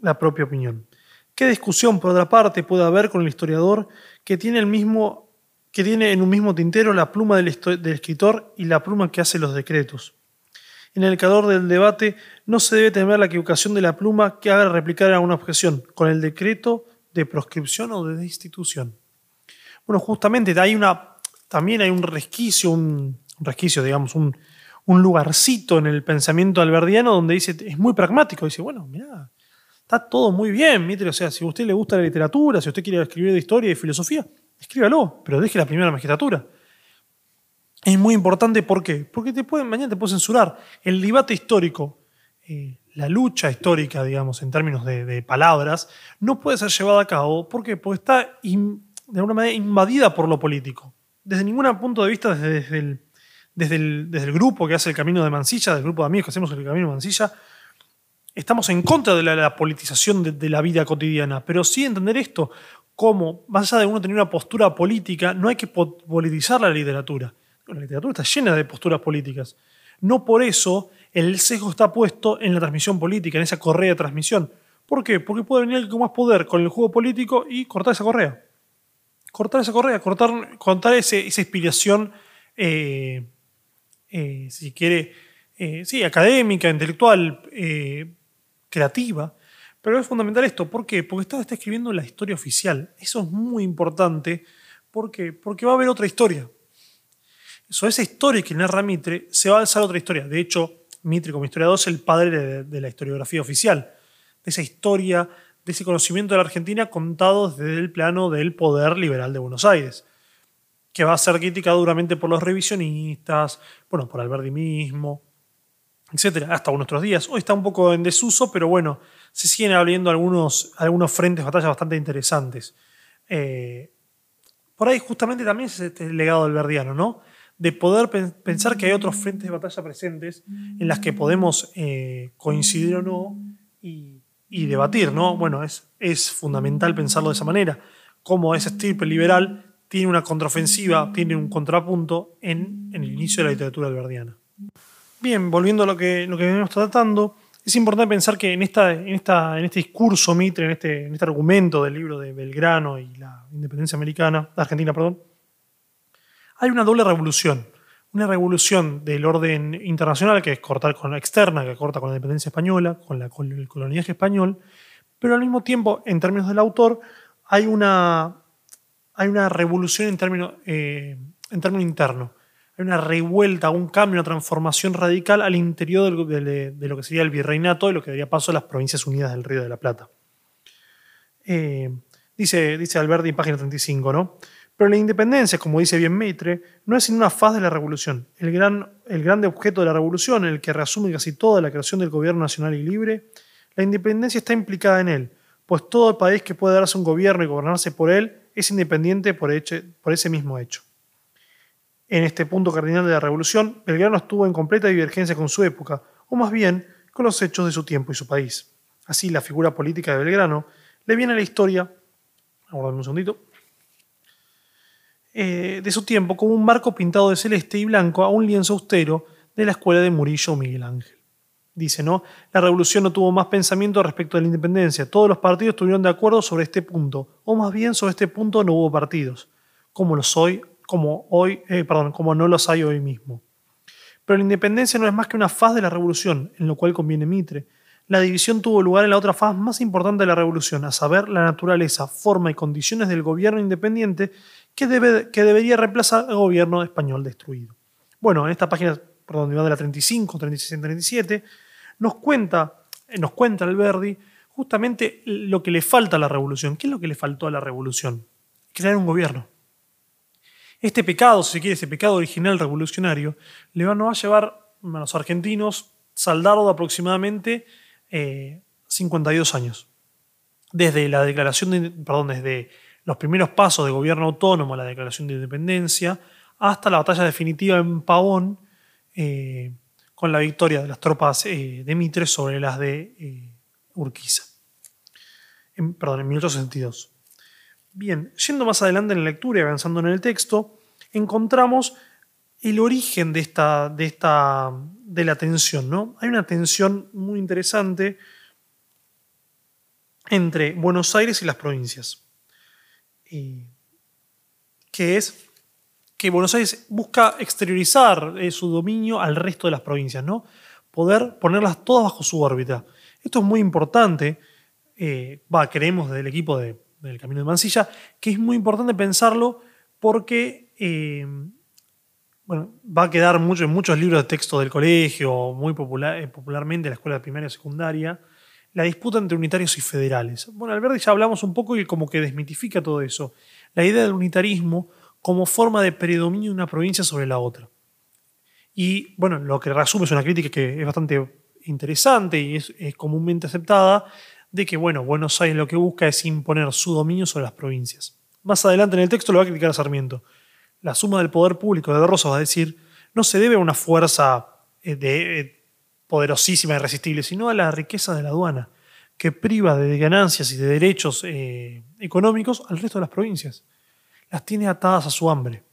la propia opinión. ¿Qué discusión, por otra parte, puede haber con el historiador que tiene, el mismo, que tiene en un mismo tintero la pluma del, del escritor y la pluma que hace los decretos? En el calor del debate no se debe temer la equivocación de la pluma que haga replicar alguna objeción con el decreto de proscripción o de destitución. Bueno, justamente una, también hay un resquicio, un, resquicio, digamos, un, lugarcito en el pensamiento alberdiano donde dice, es muy pragmático, dice, bueno, mira, está todo muy bien, Mitre, o sea, si a usted le gusta la literatura, si usted quiere escribir de historia y filosofía, escríbalo, pero deje la primera magistratura. Es muy importante, ¿por qué? Porque mañana te pueden censurar. El debate histórico, eh, la lucha histórica, digamos, en términos de, palabras, no puede ser llevada a cabo. ¿Por? Porque está de alguna manera invadida por lo político. Desde ningún punto de vista, desde, el, desde, el, grupo que hace el camino de Mansilla, del grupo de amigos que hacemos el camino de Mansilla, estamos en contra de la, politización de, de, la vida cotidiana. Pero sí entender esto como, más allá de uno tener una postura política, no hay que politizar la literatura la literatura está llena de posturas políticas. No por eso el sesgo está puesto en la transmisión política, en esa correa de transmisión. ¿Por qué? Porque puede venir con más poder con el juego político y cortar esa correa. Cortar esa correa, cortar, cortar esa inspiración, eh, eh, si quiere, eh, sí, académica, intelectual, creativa. Pero es fundamental esto. ¿Por qué? Porque está, está escribiendo la historia oficial. Eso es muy importante. ¿Por qué? Porque va a haber otra historia sobre esa historia que narra Mitre se va a alzar otra historia. De hecho, Mitre como historiador es el padre de, la historiografía oficial, de esa historia, de ese conocimiento de la Argentina contado desde el plano del poder liberal de Buenos Aires, que va a ser criticado duramente por los revisionistas, bueno, por Alberti mismo, etcétera, hasta nuestros días. Hoy está un poco en desuso, pero bueno, se siguen abriendo algunos, algunos frentes de batalla bastante interesantes. Eh, por ahí justamente también es este legado del verdiano, ¿no? De poder pensar que hay otros frentes de batalla presentes en las que podemos eh, coincidir o no y, debatir, ¿no? Bueno, es, es fundamental pensarlo de esa manera, cómo ese estirpe liberal tiene una contraofensiva, tiene un contrapunto en, el inicio de la literatura alberdiana. Bien, volviendo a lo que, lo que venimos tratando, es importante pensar que en, esta, en, esta, en este discurso Mitre, en este, en este argumento del libro de Belgrano y la independencia americana, Argentina, perdón, hay una doble revolución. Una revolución del orden internacional, que es cortar con la externa, que corta con la independencia española, con, el coloniaje español, pero al mismo tiempo, en términos del autor, hay una, revolución en términos, eh. Hay una revuelta, un cambio, una transformación radical al interior de, lo que sería el virreinato y lo que daría paso a las provincias unidas del Río de la Plata. Eh, dice, Alberti página 35, ¿no? Pero la independencia, como dice bien Mitre, no es sino una faz de la revolución, el, gran, el grande objeto de la revolución, en el que reasume casi toda la creación del gobierno nacional y libre. La independencia está implicada en él, pues todo el país que puede darse un gobierno y gobernarse por él es independiente por, por ese mismo hecho. En este punto cardinal de la revolución, Belgrano estuvo en completa divergencia con su época, o más bien con los hechos de su tiempo y su país. Así, la figura política de Belgrano le viene a la historia, aguardame un segundito, eh, de su tiempo como un marco pintado de celeste y blanco a un lienzo austero de la escuela de Murillo Miguel Ángel. Dice, ¿no? La revolución no tuvo más pensamiento respecto de la independencia. Todos los partidos estuvieron de acuerdo sobre este punto, o más bien sobre este punto no hubo partidos, como los hoy, como hoy, eh, perdón, como no los hay hoy mismo. Pero la independencia no es más que una faz de la revolución, en lo cual conviene Mitre. La división tuvo lugar en la otra faz más importante de la revolución, a saber, la naturaleza, forma y condiciones del gobierno independiente que, debe, que debería reemplazar al gobierno español destruido. Bueno, en esta página, perdón, de la 35, 36 37, nos cuenta, eh, nos cuenta Alberdi justamente lo que le falta a la revolución. ¿Qué es lo que le faltó a la revolución? Crear un gobierno. Este pecado, si se quiere, ese pecado original revolucionario, le va, a llevar a los argentinos saldarlo de aproximadamente 52 eh, años. Desde la declaración de, perdón, desde los primeros pasos de gobierno autónomo, la declaración de independencia, hasta la batalla definitiva en Pavón, eh, con la victoria de las tropas eh, de Mitre sobre las de eh, Urquiza. En, perdón, en 1862. Bien, yendo más adelante en la lectura y avanzando en el texto, encontramos el origen de esta, de esta, de la tensión, ¿no? Hay una tensión muy interesante entre Buenos Aires y las provincias que es que Buenos Aires busca exteriorizar eh, su dominio al resto de las provincias, ¿no? poder ponerlas todas bajo su órbita. Esto es muy importante, eh, creemos desde el equipo del Camino de Mansilla, que es muy importante pensarlo porque eh, bueno, va a quedar mucho, en muchos libros de texto del colegio, muy popular, eh, popularmente en la escuela primaria y secundaria, la disputa entre unitarios y federales. Bueno, Alberti ya hablamos un poco y como que desmitifica todo eso. La idea del unitarismo como forma de predominio de una provincia sobre la otra. Y bueno, lo que resume es una crítica que es bastante interesante y es, comúnmente aceptada, de que bueno, Buenos Aires lo que busca es imponer su dominio sobre las provincias. Más adelante en el texto lo va a criticar a Sarmiento. La suma del poder público de Rosas va a decir, no se debe a una fuerza eh, de, eh, poderosísima irresistible, sino a la riqueza de la aduana, que priva de ganancias y de derechos eh, económicos al resto de las provincias. Las tiene atadas a su hambre.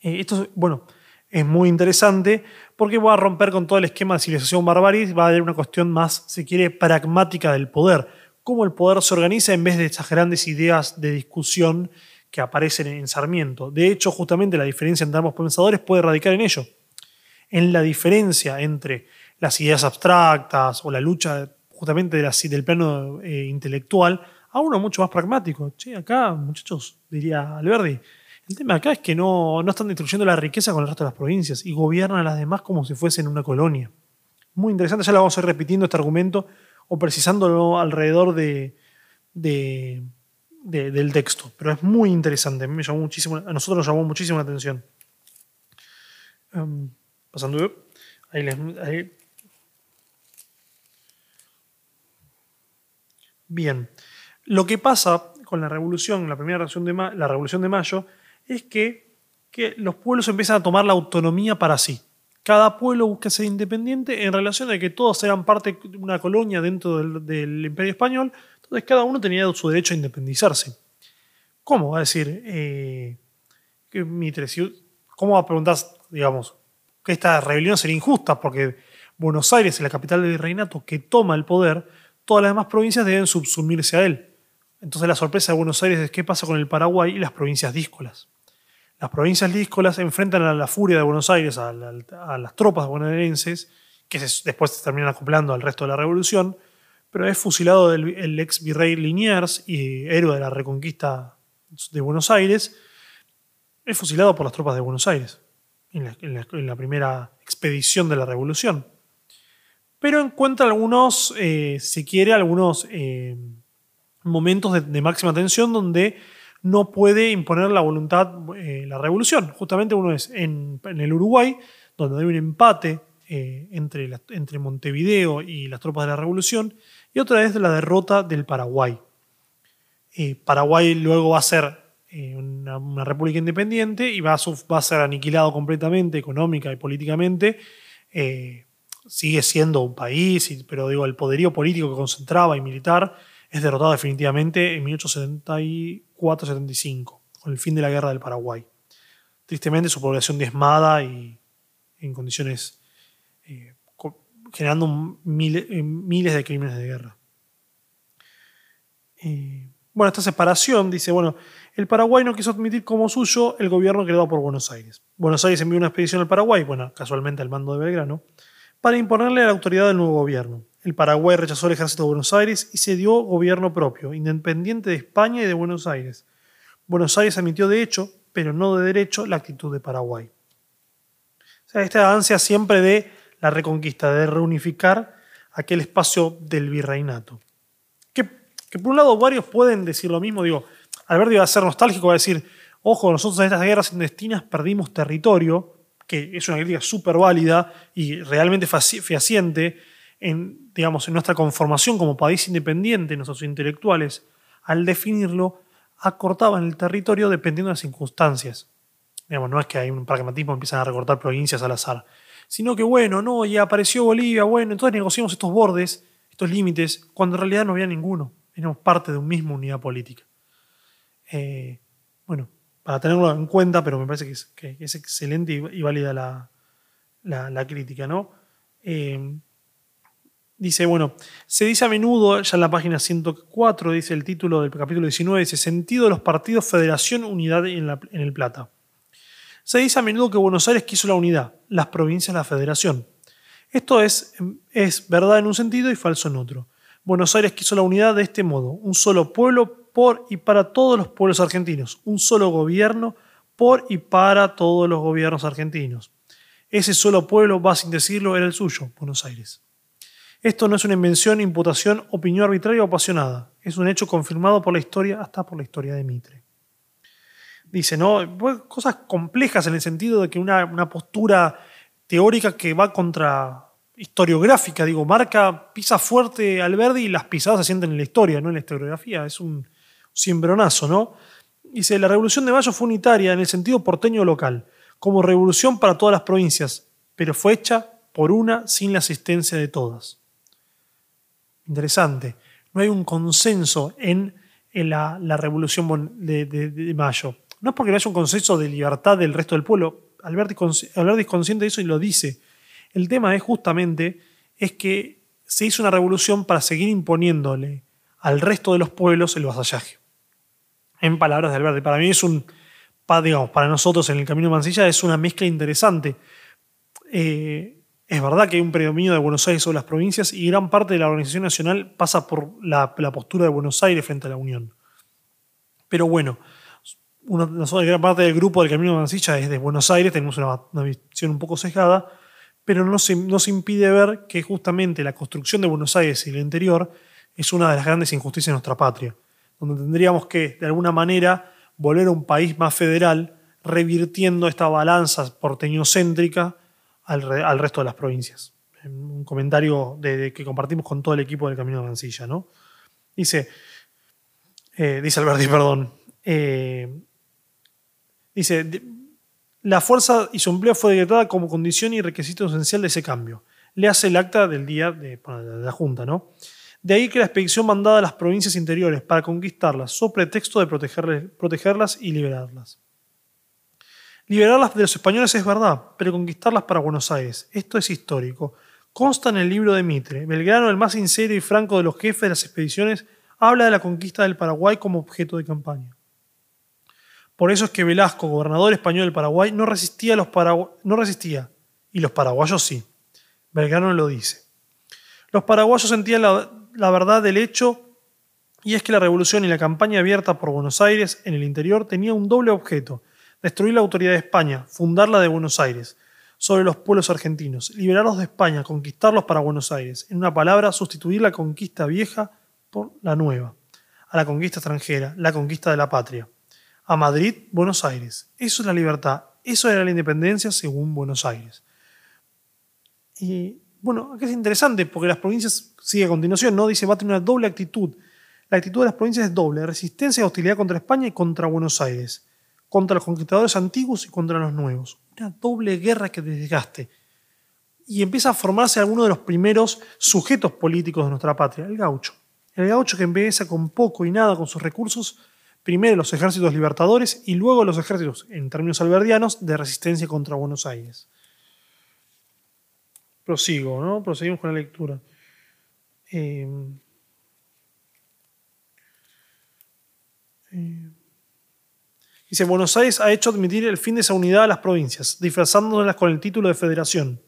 Eh, esto, bueno, es muy interesante porque va a romper con todo el esquema de civilización barbarie, va a haber una cuestión más, si quiere, pragmática del poder. Cómo el poder se organiza en vez de estas grandes ideas de discusión que aparecen en Sarmiento. De hecho, justamente la diferencia entre ambos pensadores puede radicar en ello. En la diferencia entre las ideas abstractas o la lucha justamente del plano eh, intelectual a uno mucho más pragmático. Che, acá, muchachos, diría Alberdi, el tema acá es que no, no están destruyendo la riqueza con el resto de las provincias y gobiernan a las demás como si fuesen una colonia. Muy interesante, ya lo vamos a ir repitiendo este argumento o precisándolo alrededor de, del texto, pero es muy interesante, me llamó muchísimo, a nosotros nos llamó muchísimo la atención. Em, pasando, ahí les, ahí, Bien, lo que pasa con la revolución, la primera revolución de, mayo, es que, los pueblos empiezan a tomar la autonomía para sí. Cada pueblo busca ser independiente en relación a que todos eran parte de una colonia dentro del, Imperio Español, entonces cada uno tenía su derecho a independizarse. ¿Cómo? Va a decir, eh, ¿cómo va a preguntar, digamos, que esta rebelión sería injusta? Porque Buenos Aires es la capital del reinato que toma el poder, todas las demás provincias deben subsumirse a él. Entonces la sorpresa de Buenos Aires es qué pasa con el Paraguay y las provincias díscolas. Las provincias díscolas enfrentan a la furia de Buenos Aires, a, las tropas bonaerenses, que después se terminan acoplando al resto de la revolución, pero es fusilado el, ex virrey Liniers y héroe de la reconquista de Buenos Aires, es fusilado por las tropas de Buenos Aires en la primera expedición de la revolución pero encuentra algunos, eh, si quiere, algunos eh, momentos de, máxima tensión donde no puede imponer la voluntad, eh, la revolución. Justamente uno es en, el Uruguay, donde hay un empate entre, entre Montevideo y las tropas de la revolución, y otra es la derrota del Paraguay. Paraguay luego va a ser una, república independiente y va a, va a, ser aniquilado completamente económica y políticamente sigue siendo un país, pero digo, el poderío político que concentraba y militar es derrotado definitivamente en 1874-75, con el fin de la guerra del Paraguay. Tristemente su población diezmada y en condiciones eh, generando eh, miles, de crímenes de guerra. Eh, bueno, esta separación dice, bueno, el Paraguay no quiso admitir como suyo el gobierno creado por Buenos Aires. Buenos Aires envió una expedición al Paraguay, bueno, casualmente al mando de Belgrano, para imponerle la autoridad del nuevo gobierno. El Paraguay rechazó el ejército de Buenos Aires y se dio gobierno propio, independiente de España y de Buenos Aires. Buenos Aires admitió de hecho, pero no de derecho, la actitud de Paraguay. O sea, esta ansia siempre de la reconquista, de reunificar aquel espacio del virreinato. Que, por un lado varios pueden decir lo mismo, digo, Alberti va a ser nostálgico, va a decir, ojo, nosotros en estas guerras intestinas perdimos territorio, que es una crítica súper válida y realmente fehaciente en, digamos, en nuestra conformación como país independiente, nuestros intelectuales, al definirlo, acortaban el territorio dependiendo de las circunstancias. Digamos, no es que hay un pragmatismo, empiezan a recortar provincias al azar, sino que, bueno, no, ya apareció Bolivia, bueno, entonces negociamos estos bordes, estos límites, cuando en realidad no había ninguno, éramos parte de una misma unidad política. Eh, bueno, para tenerlo en cuenta, pero me parece que es, excelente y, válida la, crítica, ¿no? Eh, dice, bueno, se dice a menudo, ya en la página 104, dice el título del capítulo 19, dice Sentido de los partidos Federación Unidad en, en el Plata. Se dice a menudo que Buenos Aires quiso la unidad, las provincias la federación. Esto es, es verdad en un sentido y falso en otro. Buenos Aires quiso la unidad de este modo, un solo pueblo por y para todos los pueblos argentinos, un solo gobierno por y para todos los gobiernos argentinos. Ese solo pueblo, va sin decirlo, era el suyo, Buenos Aires. Esto no es una invención, imputación, opinión arbitraria o apasionada. Es un hecho confirmado por la historia, hasta por la historia de Mitre. Dice, ¿no? Pues, cosas complejas en el sentido de que una, una postura teórica que va contra historiográfica, digo, marca, pisa fuerte al y las pisadas se sienten en la historia, no en la historiografía. Es un cimbronazo, ¿no? Dice, la Revolución de Mayo fue unitaria en el sentido porteño local, como revolución para todas las provincias, pero fue hecha por una sin la asistencia de todas. Interesante. No hay un consenso en, la, Revolución de, Mayo. No es porque no haya un consenso de libertad del resto del pueblo. Alberti, es consciente de eso y lo dice. El tema es justamente es que se hizo una revolución para seguir imponiéndole al resto de los pueblos el vasallaje. En palabras de Alberti. Para mí es un, digamos, para nosotros en el Camino de Mansilla es una mezcla interesante. Eh, es verdad que hay un predominio de Buenos Aires sobre las provincias y gran parte de la organización nacional pasa por la, postura de Buenos Aires frente a la Unión. Pero bueno, una, gran parte del grupo del Camino de Mansilla es de Buenos Aires, tenemos una, visión un poco sesgada, pero no se, no se impide ver que justamente la construcción de Buenos Aires y el interior es una de las grandes injusticias de nuestra patria, donde tendríamos que, de alguna manera, volver a un país más federal, revirtiendo esta balanza porteñocéntrica al, resto de las provincias. Un comentario de, que compartimos con todo el equipo del Camino de Mansilla. ¿no? Dice, eh, dice Alberti, perdón. Eh, dice, la fuerza y su empleo fue decretada como condición y requisito esencial de ese cambio. Le hace el acta del día de, la Junta, ¿no? De ahí que la expedición mandada a las provincias interiores para conquistarlas, sobre pretexto de protegerlas y liberarlas. Liberarlas de los españoles es verdad, pero conquistarlas para Buenos Aires, esto es histórico. Consta en el libro de Mitre. Belgrano, el más sincero y franco de los jefes de las expediciones, habla de la conquista del Paraguay como objeto de campaña. Por eso es que Velasco, gobernador español del Paraguay, no resistía, los no resistía y los paraguayos sí. Belgrano lo dice. Los paraguayos sentían la, la verdad del hecho y es que la revolución y la campaña abierta por Buenos Aires en el interior tenía un doble objeto – destruir la autoridad de España, fundarla de Buenos Aires, sobre los pueblos argentinos, liberarlos de España, conquistarlos para Buenos Aires, en una palabra, sustituir la conquista vieja por la nueva, a la conquista extranjera, la conquista de la patria, a Madrid, Buenos Aires. Eso es la libertad, eso era la independencia según Buenos Aires. Y bueno, aquí es interesante porque las provincias, sigue a continuación, ¿no? Dice, va a tener una doble actitud. La actitud de las provincias es doble, resistencia y hostilidad contra España y contra Buenos Aires contra los conquistadores antiguos y contra los nuevos. Una doble guerra que desgaste. Y empieza a formarse alguno de los primeros sujetos políticos de nuestra patria, el gaucho. El gaucho que empieza con poco y nada con sus recursos, primero los ejércitos libertadores y luego los ejércitos, en términos alberdianos, de resistencia contra Buenos Aires. Prosigo, ¿no? Proseguimos con la lectura. eh, eh Dice, Buenos Aires ha hecho admitir el fin de esa unidad a las provincias, disfrazándolas con el título de federación,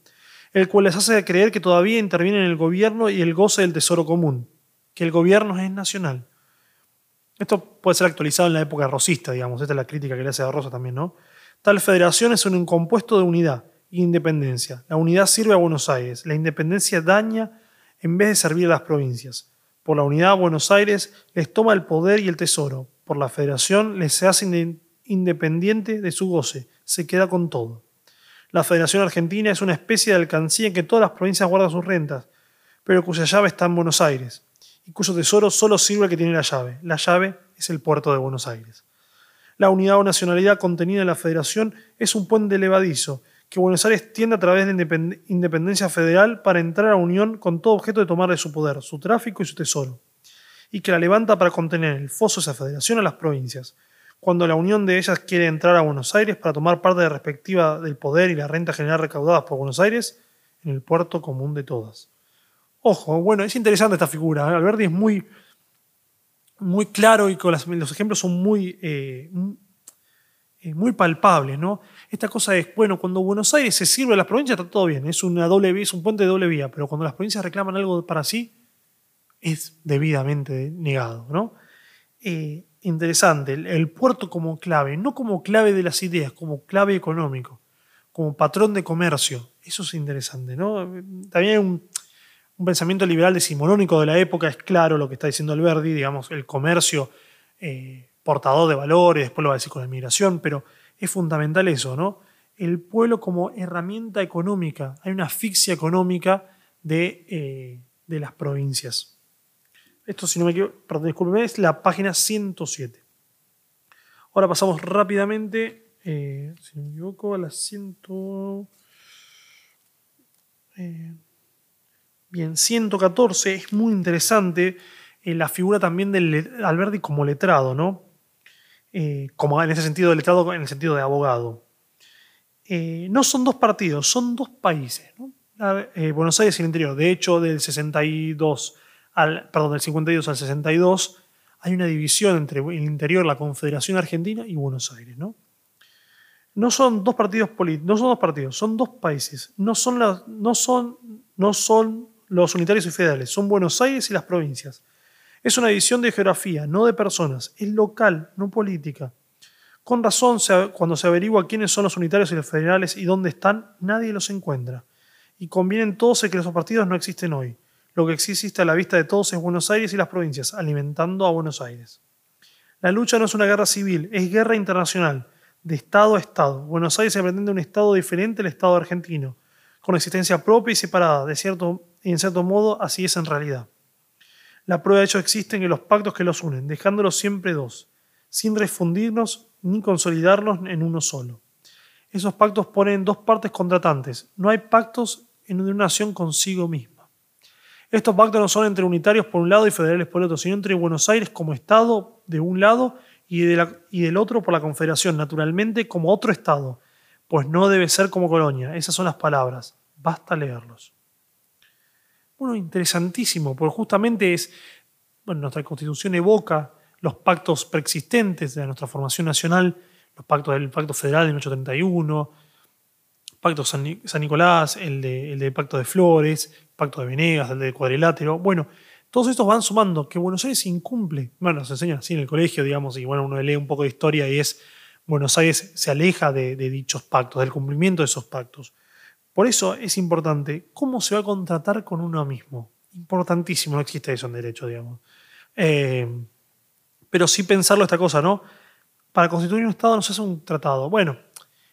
el cual les hace creer que todavía intervienen en el gobierno y el goce del tesoro común, que el gobierno es nacional. Esto puede ser actualizado en la época rosista, digamos, esta es la crítica que le hace a Rosa también, ¿no? Tal federación es un compuesto de unidad independencia. La unidad sirve a Buenos Aires, la independencia daña en vez de servir a las provincias. Por la unidad Buenos Aires les toma el poder y el tesoro, por la federación les hace independiente de su goce, se queda con todo. La Federación Argentina es una especie de alcancía en que todas las provincias guardan sus rentas, pero cuya llave está en Buenos Aires, y cuyo tesoro solo sirve al que tiene la llave. La llave es el puerto de Buenos Aires. La unidad o nacionalidad contenida en la Federación es un puente levadizo que Buenos Aires tiende a través de independencia federal para entrar a unión con todo objeto de tomarle su poder, su tráfico y su tesoro, y que la levanta para contener el foso de esa federación a las provincias, cuando la unión de ellas quiere entrar a Buenos Aires para tomar parte de respectiva del poder y la renta general recaudadas por Buenos Aires en el puerto común de todas. Ojo, bueno, es interesante esta figura. ¿eh? Alberti es muy, muy claro y con los ejemplos son muy, eh, eh, muy palpables, ¿no? Esta cosa es, bueno, cuando Buenos Aires se sirve a las provincias está todo bien, es, una doble es un puente de doble vía, pero cuando las provincias reclaman algo para sí, es debidamente negado, ¿no? Eh, interesante, el, puerto como clave, no como clave de las ideas, como clave económico, como patrón de comercio, eso es interesante, ¿no? También hay un, pensamiento liberal decimonónico de la época, es claro lo que está diciendo Alberdi, digamos, el comercio eh, portador de valores, después lo va a decir con la migración, pero es fundamental eso, ¿no? El pueblo como herramienta económica, hay una asfixia económica de, eh, de las provincias. Esto, si no me equivoco, perdón, discúlpeme, es la página 107. Ahora pasamos rápidamente, eh, si no me equivoco, a la 100. Eh, bien, 114 es muy interesante eh, la figura también de Alberti como letrado, ¿no? Como en ese sentido de letrado, en el sentido de abogado. no son dos partidos, son dos países. ¿no? Buenos Aires y el interior. De hecho, del 62 perdón, del 52 al 62, hay una división entre el interior, la Confederación Argentina y Buenos Aires. ¿no? Son dos partidos no son dos partidos, son dos países. No, son, no son los unitarios y federales, son Buenos Aires y las provincias. Es una división de geografía, no de personas. Es local, no política. Con razón, cuando se averigua quiénes son los unitarios y los federales y dónde están, nadie los encuentra. Y convienen todos en que esos partidos no existen hoy. Lo que existe a la vista de todos es Buenos Aires y las provincias, alimentando a Buenos Aires. La lucha no es una guerra civil, es guerra internacional, de Estado a Estado. Buenos Aires se pretende un Estado diferente al Estado argentino, con existencia propia y separada, de cierto, y en cierto modo así es en realidad. La prueba de ello existe en los pactos que los unen, dejándolos siempre dos, sin refundirnos ni consolidarnos en uno solo. Esos pactos ponen dos partes contratantes. No hay pactos en una nación consigo misma. Estos pactos no son entre unitarios por un lado y federales por otro, sino entre Buenos Aires como Estado de un lado y del otro por la Confederación, naturalmente como otro Estado, pues no debe ser como colonia. Esas son las palabras. Basta leerlos. Bueno, interesantísimo, porque justamente es, bueno, nuestra Constitución evoca los pactos preexistentes de nuestra formación nacional, los pactos del Pacto Federal de 1831, Pacto San, Nicolás, el, de, el del Pacto de Flores, Pacto de Venegas, el de Cuadrilátero. Bueno, todos estos van sumando que Buenos Aires incumple. Bueno, se enseña así en el colegio, digamos, y bueno, uno lee un poco de historia y es Buenos Aires se aleja de, dichos pactos, del cumplimiento de esos pactos. Por eso es importante cómo se va a contratar con uno mismo. Importantísimo, no existe eso en derecho, digamos. Eh, pero sí pensarlo esta cosa, ¿no? Para constituir un Estado no se hace un tratado. Bueno,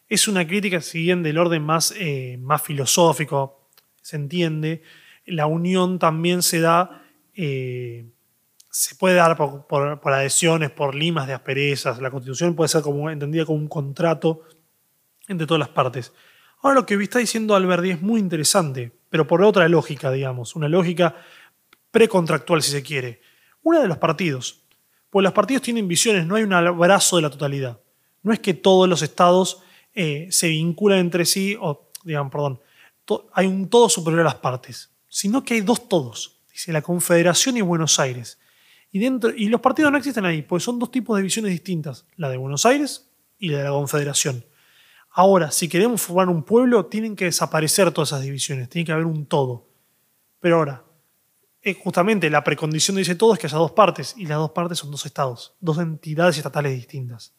es una crítica, si bien del orden más, eh, más filosófico, se entiende. La unión también se da, eh, se puede dar por, adhesiones, por limas de asperezas. La constitución puede ser como, entendida como un contrato entre todas las partes. Ahora lo que está diciendo Alberti es muy interesante, pero por otra lógica, digamos, una lógica precontractual si se quiere. Una de los partidos. Pues los partidos tienen visiones, no hay un abrazo de la totalidad. No es que todos los estados eh, se vinculan entre sí, o digamos, perdón, hay un todo superior a las partes, sino que hay dos todos, dice la Confederación y Buenos Aires. Y, dentro, y los partidos no existen ahí, pues son dos tipos de visiones distintas, la de Buenos Aires y la de la Confederación. Ahora, si queremos formar un pueblo, tienen que desaparecer todas esas divisiones, tiene que haber un todo. Pero ahora, justamente la precondición dice todo es que haya dos partes, y las dos partes son dos estados, dos entidades estatales distintas.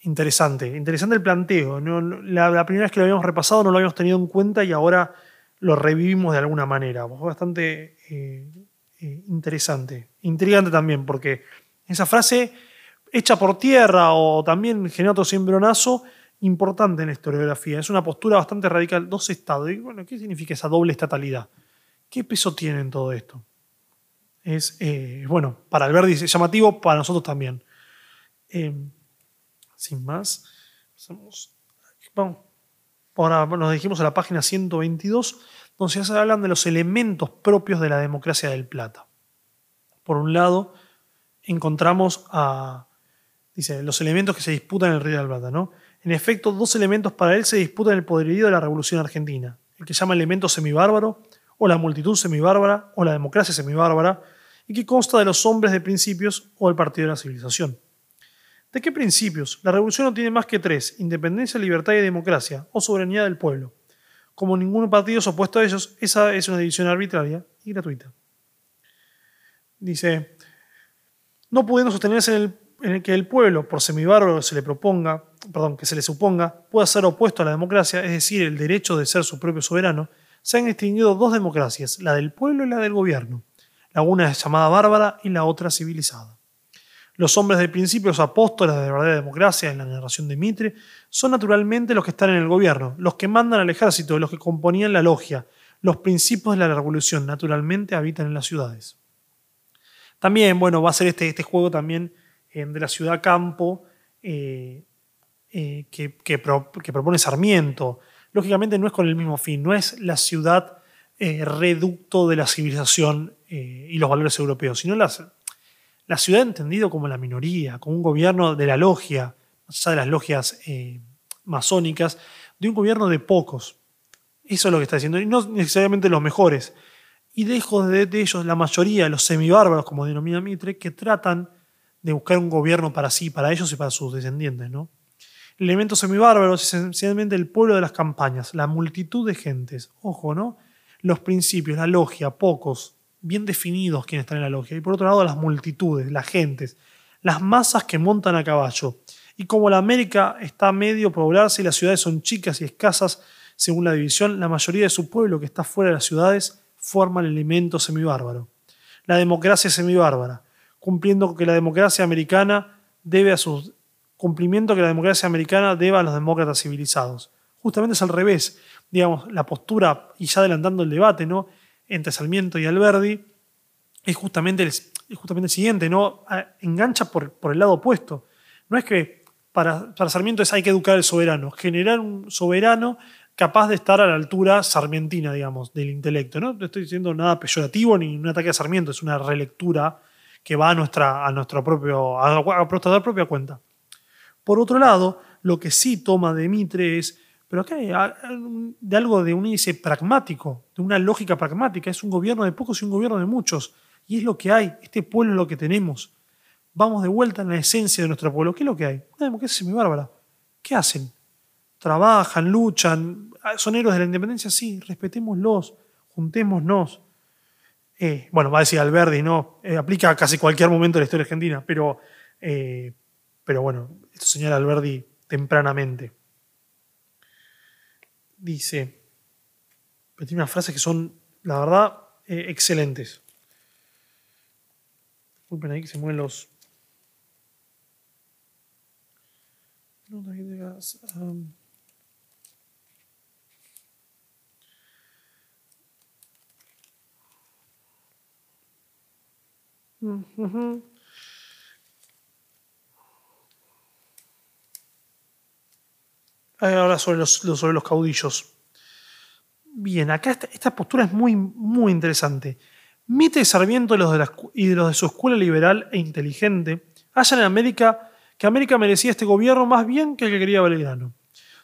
Interesante, interesante el planteo. la, primera vez que lo habíamos repasado no lo habíamos tenido en cuenta y ahora lo revivimos de alguna manera. Bastante eh, eh, interesante, intrigante también, porque esa frase hecha por tierra o también genera otro cimbronazo importante en la historiografía. Es una postura bastante radical. Dos estados. Y bueno, ¿qué significa esa doble estatalidad? ¿Qué peso tiene en todo esto? Es, eh, bueno, para Alberti es llamativo, para nosotros también sin más, vamos. Ahora nos dijimos a la página 122, donde se hablan de los elementos propios de la democracia del Plata. Por un lado, encontramos a, dice, los elementos que se disputan en el Río de la Plata. ¿no? En efecto, dos elementos para él se disputan el poderío de la Revolución Argentina, el que llama elemento semibárbaro, o la multitud semibárbara, o la democracia semibárbara, y que consta de los hombres de principios o el partido de la civilización. ¿De qué principios? La revolución no tiene más que tres, independencia, libertad y democracia, o soberanía del pueblo. Como ningún partido es opuesto a ellos, esa es una división arbitraria y gratuita. Dice, no pudiendo sostenerse en el, que el pueblo, por semibárbaro se le proponga, perdón, que se le suponga, pueda ser opuesto a la democracia, es decir, el derecho de ser su propio soberano, se han distinguido dos democracias, la del pueblo y la del gobierno. La una es llamada bárbara y la otra civilizada. Los hombres de principio, los apóstoles de la verdadera democracia en la narración de Mitre, son naturalmente los que están en el gobierno, los que mandan al ejército, los que componían la logia. Los principios de la revolución naturalmente habitan en las ciudades. También, bueno, va a ser este, este juego también de la ciudad-campo eh, eh, que, propone Sarmiento. Lógicamente no es con el mismo fin, no es la ciudad reducto de la civilización y los valores europeos, sino la ciudad entendido como la minoría, como un gobierno de la logia, más allá de las logias masónicas, de un gobierno de pocos. Eso es lo que está diciendo, y no necesariamente los mejores, y dejo de, ellos la mayoría, los semibárbaros, como denomina Mitre, que tratan de buscar un gobierno para sí, para ellos y para sus descendientes. ¿no? El elemento semibárbaro es esencialmente el pueblo de las campañas, la multitud de gentes. Ojo, ¿no? Los principios, la logia, pocos, bien definidos quienes están en la logia. Y por otro lado, las multitudes, las gentes, las masas que montan a caballo. Y como la América está medio poblarse y las ciudades son chicas y escasas, según la división, la mayoría de su pueblo que está fuera de las ciudades forma el elemento semibárbaro. La democracia semibárbara, cumpliendo que la democracia americana debe a sus cumplimiento que la democracia americana debe a los demócratas civilizados. Justamente es al revés, digamos, la postura, y ya adelantando el debate, ¿no? entre Sarmiento y Alberdi, es justamente el, justamente el siguiente, ¿no? engancha por, por, el lado opuesto. No es que para, Sarmiento es hay que educar al soberano, generar un soberano capaz de estar a la altura sarmientina, digamos, del intelecto. No estoy diciendo nada peyorativo ni un ataque a Sarmiento, es una relectura que va a nuestra, a a, propia cuenta. Por otro lado, lo que sí toma de Mitre es, pero acá hay de algo de un índice pragmático, de una lógica pragmática, es un gobierno de pocos y un gobierno de muchos, y es lo que hay, este pueblo es lo que tenemos. Vamos de vuelta en la esencia de nuestro pueblo. ¿Qué es lo que hay? Una democracia semibárbara. ¿Qué hacen? trabajan, luchan, ah, son héroes de la independencia, sí, respetémoslos, juntémonos. Eh, bueno, va a decir Alberdi, no, eh, aplica a casi cualquier momento de la historia argentina, pero, eh, pero bueno, esto señala Alberdi tempranamente. Dice, tiene unas frases que son, la verdad, excelentes. Disculpen ahí que se mueven los... Ahora sobre los, sobre los caudillos. Bien, acá esta, postura es muy, muy interesante. Mitre y Sarmiento y, los de los de su escuela liberal e inteligente hallan en América que América merecía este gobierno más bien que el que quería Belgrano.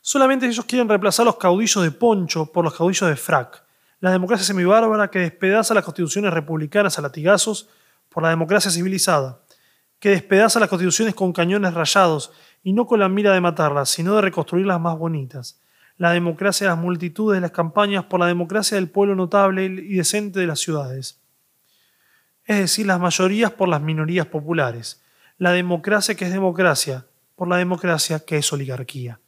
Solamente ellos quieren reemplazar los caudillos de Poncho por los caudillos de Frac, la democracia semibárbara que despedaza las constituciones republicanas a latigazos por la democracia civilizada, que despedaza las constituciones con cañones rayados y no con la mira de matarlas, sino de reconstruirlas más bonitas. La democracia de las multitudes de las campañas por la democracia del pueblo notable y decente de las ciudades. Es decir, las mayorías por las minorías populares. La democracia que es democracia por la democracia que es oligarquía.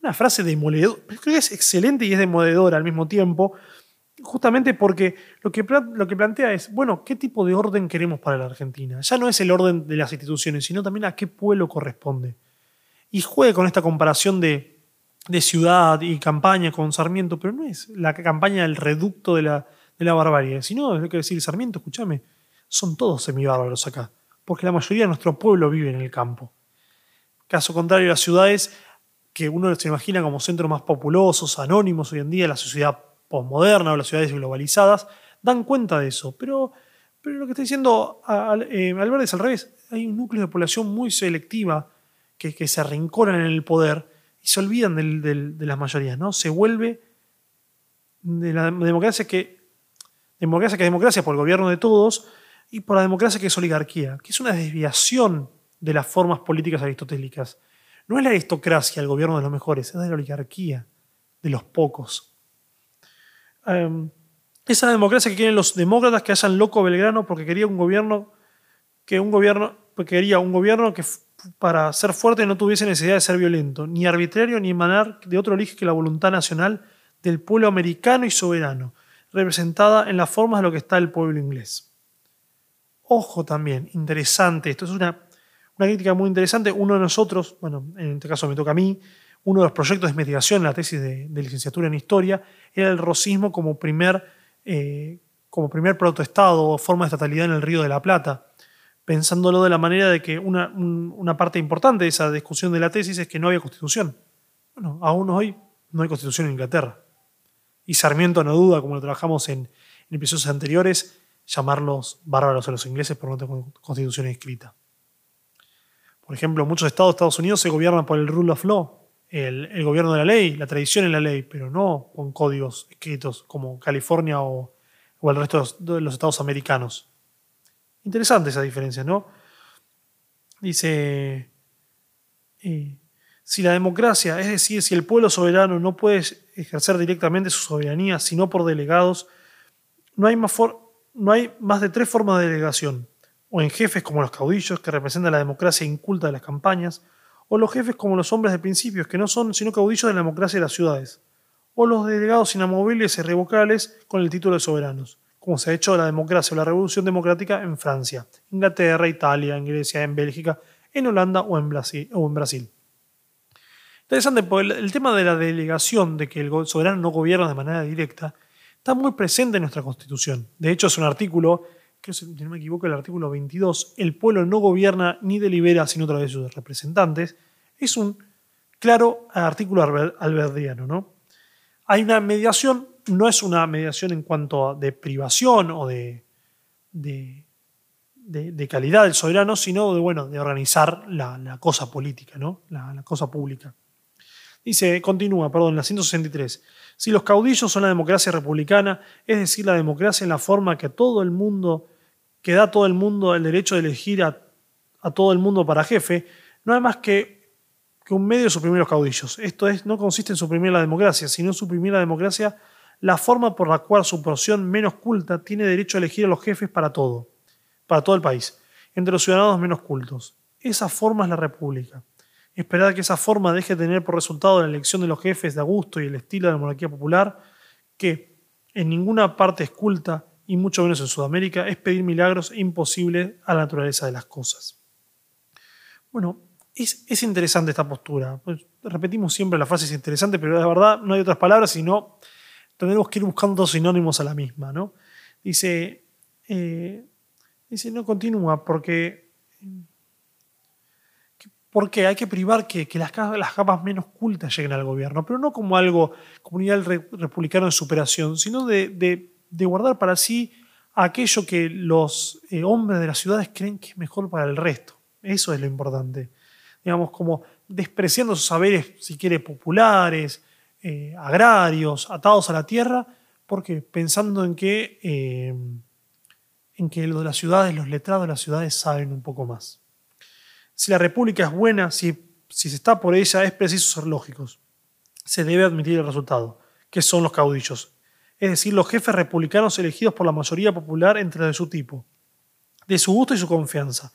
Una frase demoledora, creo que es excelente y es demoledora al mismo tiempo, justamente porque lo que, lo que plantea es, bueno, ¿qué tipo de orden queremos para la Argentina? Ya no es el orden de las instituciones, sino también a qué pueblo corresponde. Y juega con esta comparación de, de ciudad y campaña con Sarmiento, pero no es la campaña del reducto de la, de la barbarie, sino es lo que decir, Sarmiento, escúchame, son todos semibárbaros acá, porque la mayoría de nuestro pueblo vive en el campo. Caso contrario, las ciudades que uno se imagina como centros más populosos, anónimos hoy en día, la sociedad posmoderna o las ciudades globalizadas dan cuenta de eso. Pero, lo que está diciendo eh, Alberto es al revés. Hay un núcleo de población muy selectiva que, se arrinconan en el poder y se olvidan de las mayorías. ¿no? Se vuelve de la democracia que, democracia que es democracia por el gobierno de todos y por la democracia que es oligarquía, que es una desviación de las formas políticas aristotélicas. No es la aristocracia el gobierno de los mejores, es la oligarquía, de los pocos. Em, esa democracia que quieren los demócratas que hayan loco Belgrano porque quería un gobierno que un gobierno quería un gobierno que para ser fuerte no tuviese necesidad de ser violento, ni arbitrario ni emanar de otro origen que la voluntad nacional del pueblo americano y soberano, representada en las formas de lo que está el pueblo inglés. Ojo también, interesante, esto es una, una crítica muy interesante. Uno de nosotros, bueno, en este caso me toca a mí, uno de los proyectos de investigación en la tesis de, licenciatura en historia era el rosismo como primer, eh, como primer protestado o forma de estatalidad en el Río de la Plata pensándolo de la manera de que una, parte importante de esa discusión de la tesis es que no había constitución. Bueno, aún hoy no hay constitución en Inglaterra. Y Sarmiento no duda, como lo trabajamos en, episodios anteriores, llamarlos bárbaros a los ingleses por no tener constitución escrita. Por ejemplo, muchos estados de Estados Unidos se gobiernan por el rule of law, el, gobierno de la ley, la tradición en la ley, pero no con códigos escritos como California o, o el resto de los estados americanos. Interesante esa diferencia, ¿no? Dice, si la democracia, es decir, si el pueblo soberano no puede ejercer directamente su soberanía, sino por delegados, no hay más, no hay más de tres formas de delegación, o en jefes como los caudillos, que representan la democracia inculta de las campañas, o los jefes como los hombres de principios, que no son sino caudillos de la democracia de las ciudades, o los delegados inamovibles y irrevocables con el título de soberanos como se ha hecho la democracia o la revolución democrática en Francia, Inglaterra, Italia, en Grecia, en Bélgica, en Holanda o en Brasil. O en Brasil. Interesante, porque el, tema de la delegación, de que el soberano no gobierna de manera directa, está muy presente en nuestra Constitución. De hecho, es un artículo, que si no me equivoco, el artículo 22, el pueblo no gobierna ni delibera sino a través de sus representantes, es un claro artículo alberdiano. ¿no? Hay una mediación no es una mediación en cuanto a de privación o de, de, calidad del soberano, sino de, bueno, de organizar la, cosa política, ¿no? La, cosa pública. Dice, continúa, perdón, la 163. Si los caudillos son la democracia republicana, es decir, la democracia en la forma que todo el mundo, que da a todo el mundo el derecho de elegir a, todo el mundo para jefe, no hay más que que un medio de suprimir los caudillos. Esto es, no consiste en suprimir la democracia, sino en suprimir la democracia la forma por la cual su porción menos culta tiene derecho a elegir a los jefes para todo, para todo el país, entre los ciudadanos menos cultos. Esa forma es la república. Esperar que esa forma deje de tener por resultado la elección de los jefes de gusto y el estilo de la monarquía popular, que en ninguna parte es culta, y mucho menos en Sudamérica, es pedir milagros imposibles a la naturaleza de las cosas. Bueno, es, es interesante esta postura. Pues, repetimos siempre la frase es interesante, pero de verdad no hay otras palabras, sino tendremos que ir buscando sinónimos a la misma. ¿no? Dice, eh, dice, no continúa porque, porque hay que privar que, las, capas menos cultas lleguen al gobierno, pero no como algo, como republicano de superación, sino de, guardar para sí aquello que los eh, hombres de las ciudades creen que es mejor para el resto. Eso es lo importante. Digamos, como despreciando sus saberes, si quiere, populares, eh, agrarios, atados a la tierra, porque pensando en que, eh, en que lo de las ciudades, los letrados de las ciudades saben un poco más. Si la república es buena, si, se está por ella, es preciso ser lógicos. Se debe admitir el resultado, que son los caudillos, es decir, los jefes republicanos elegidos por la mayoría popular entre de su tipo, de su gusto y su confianza,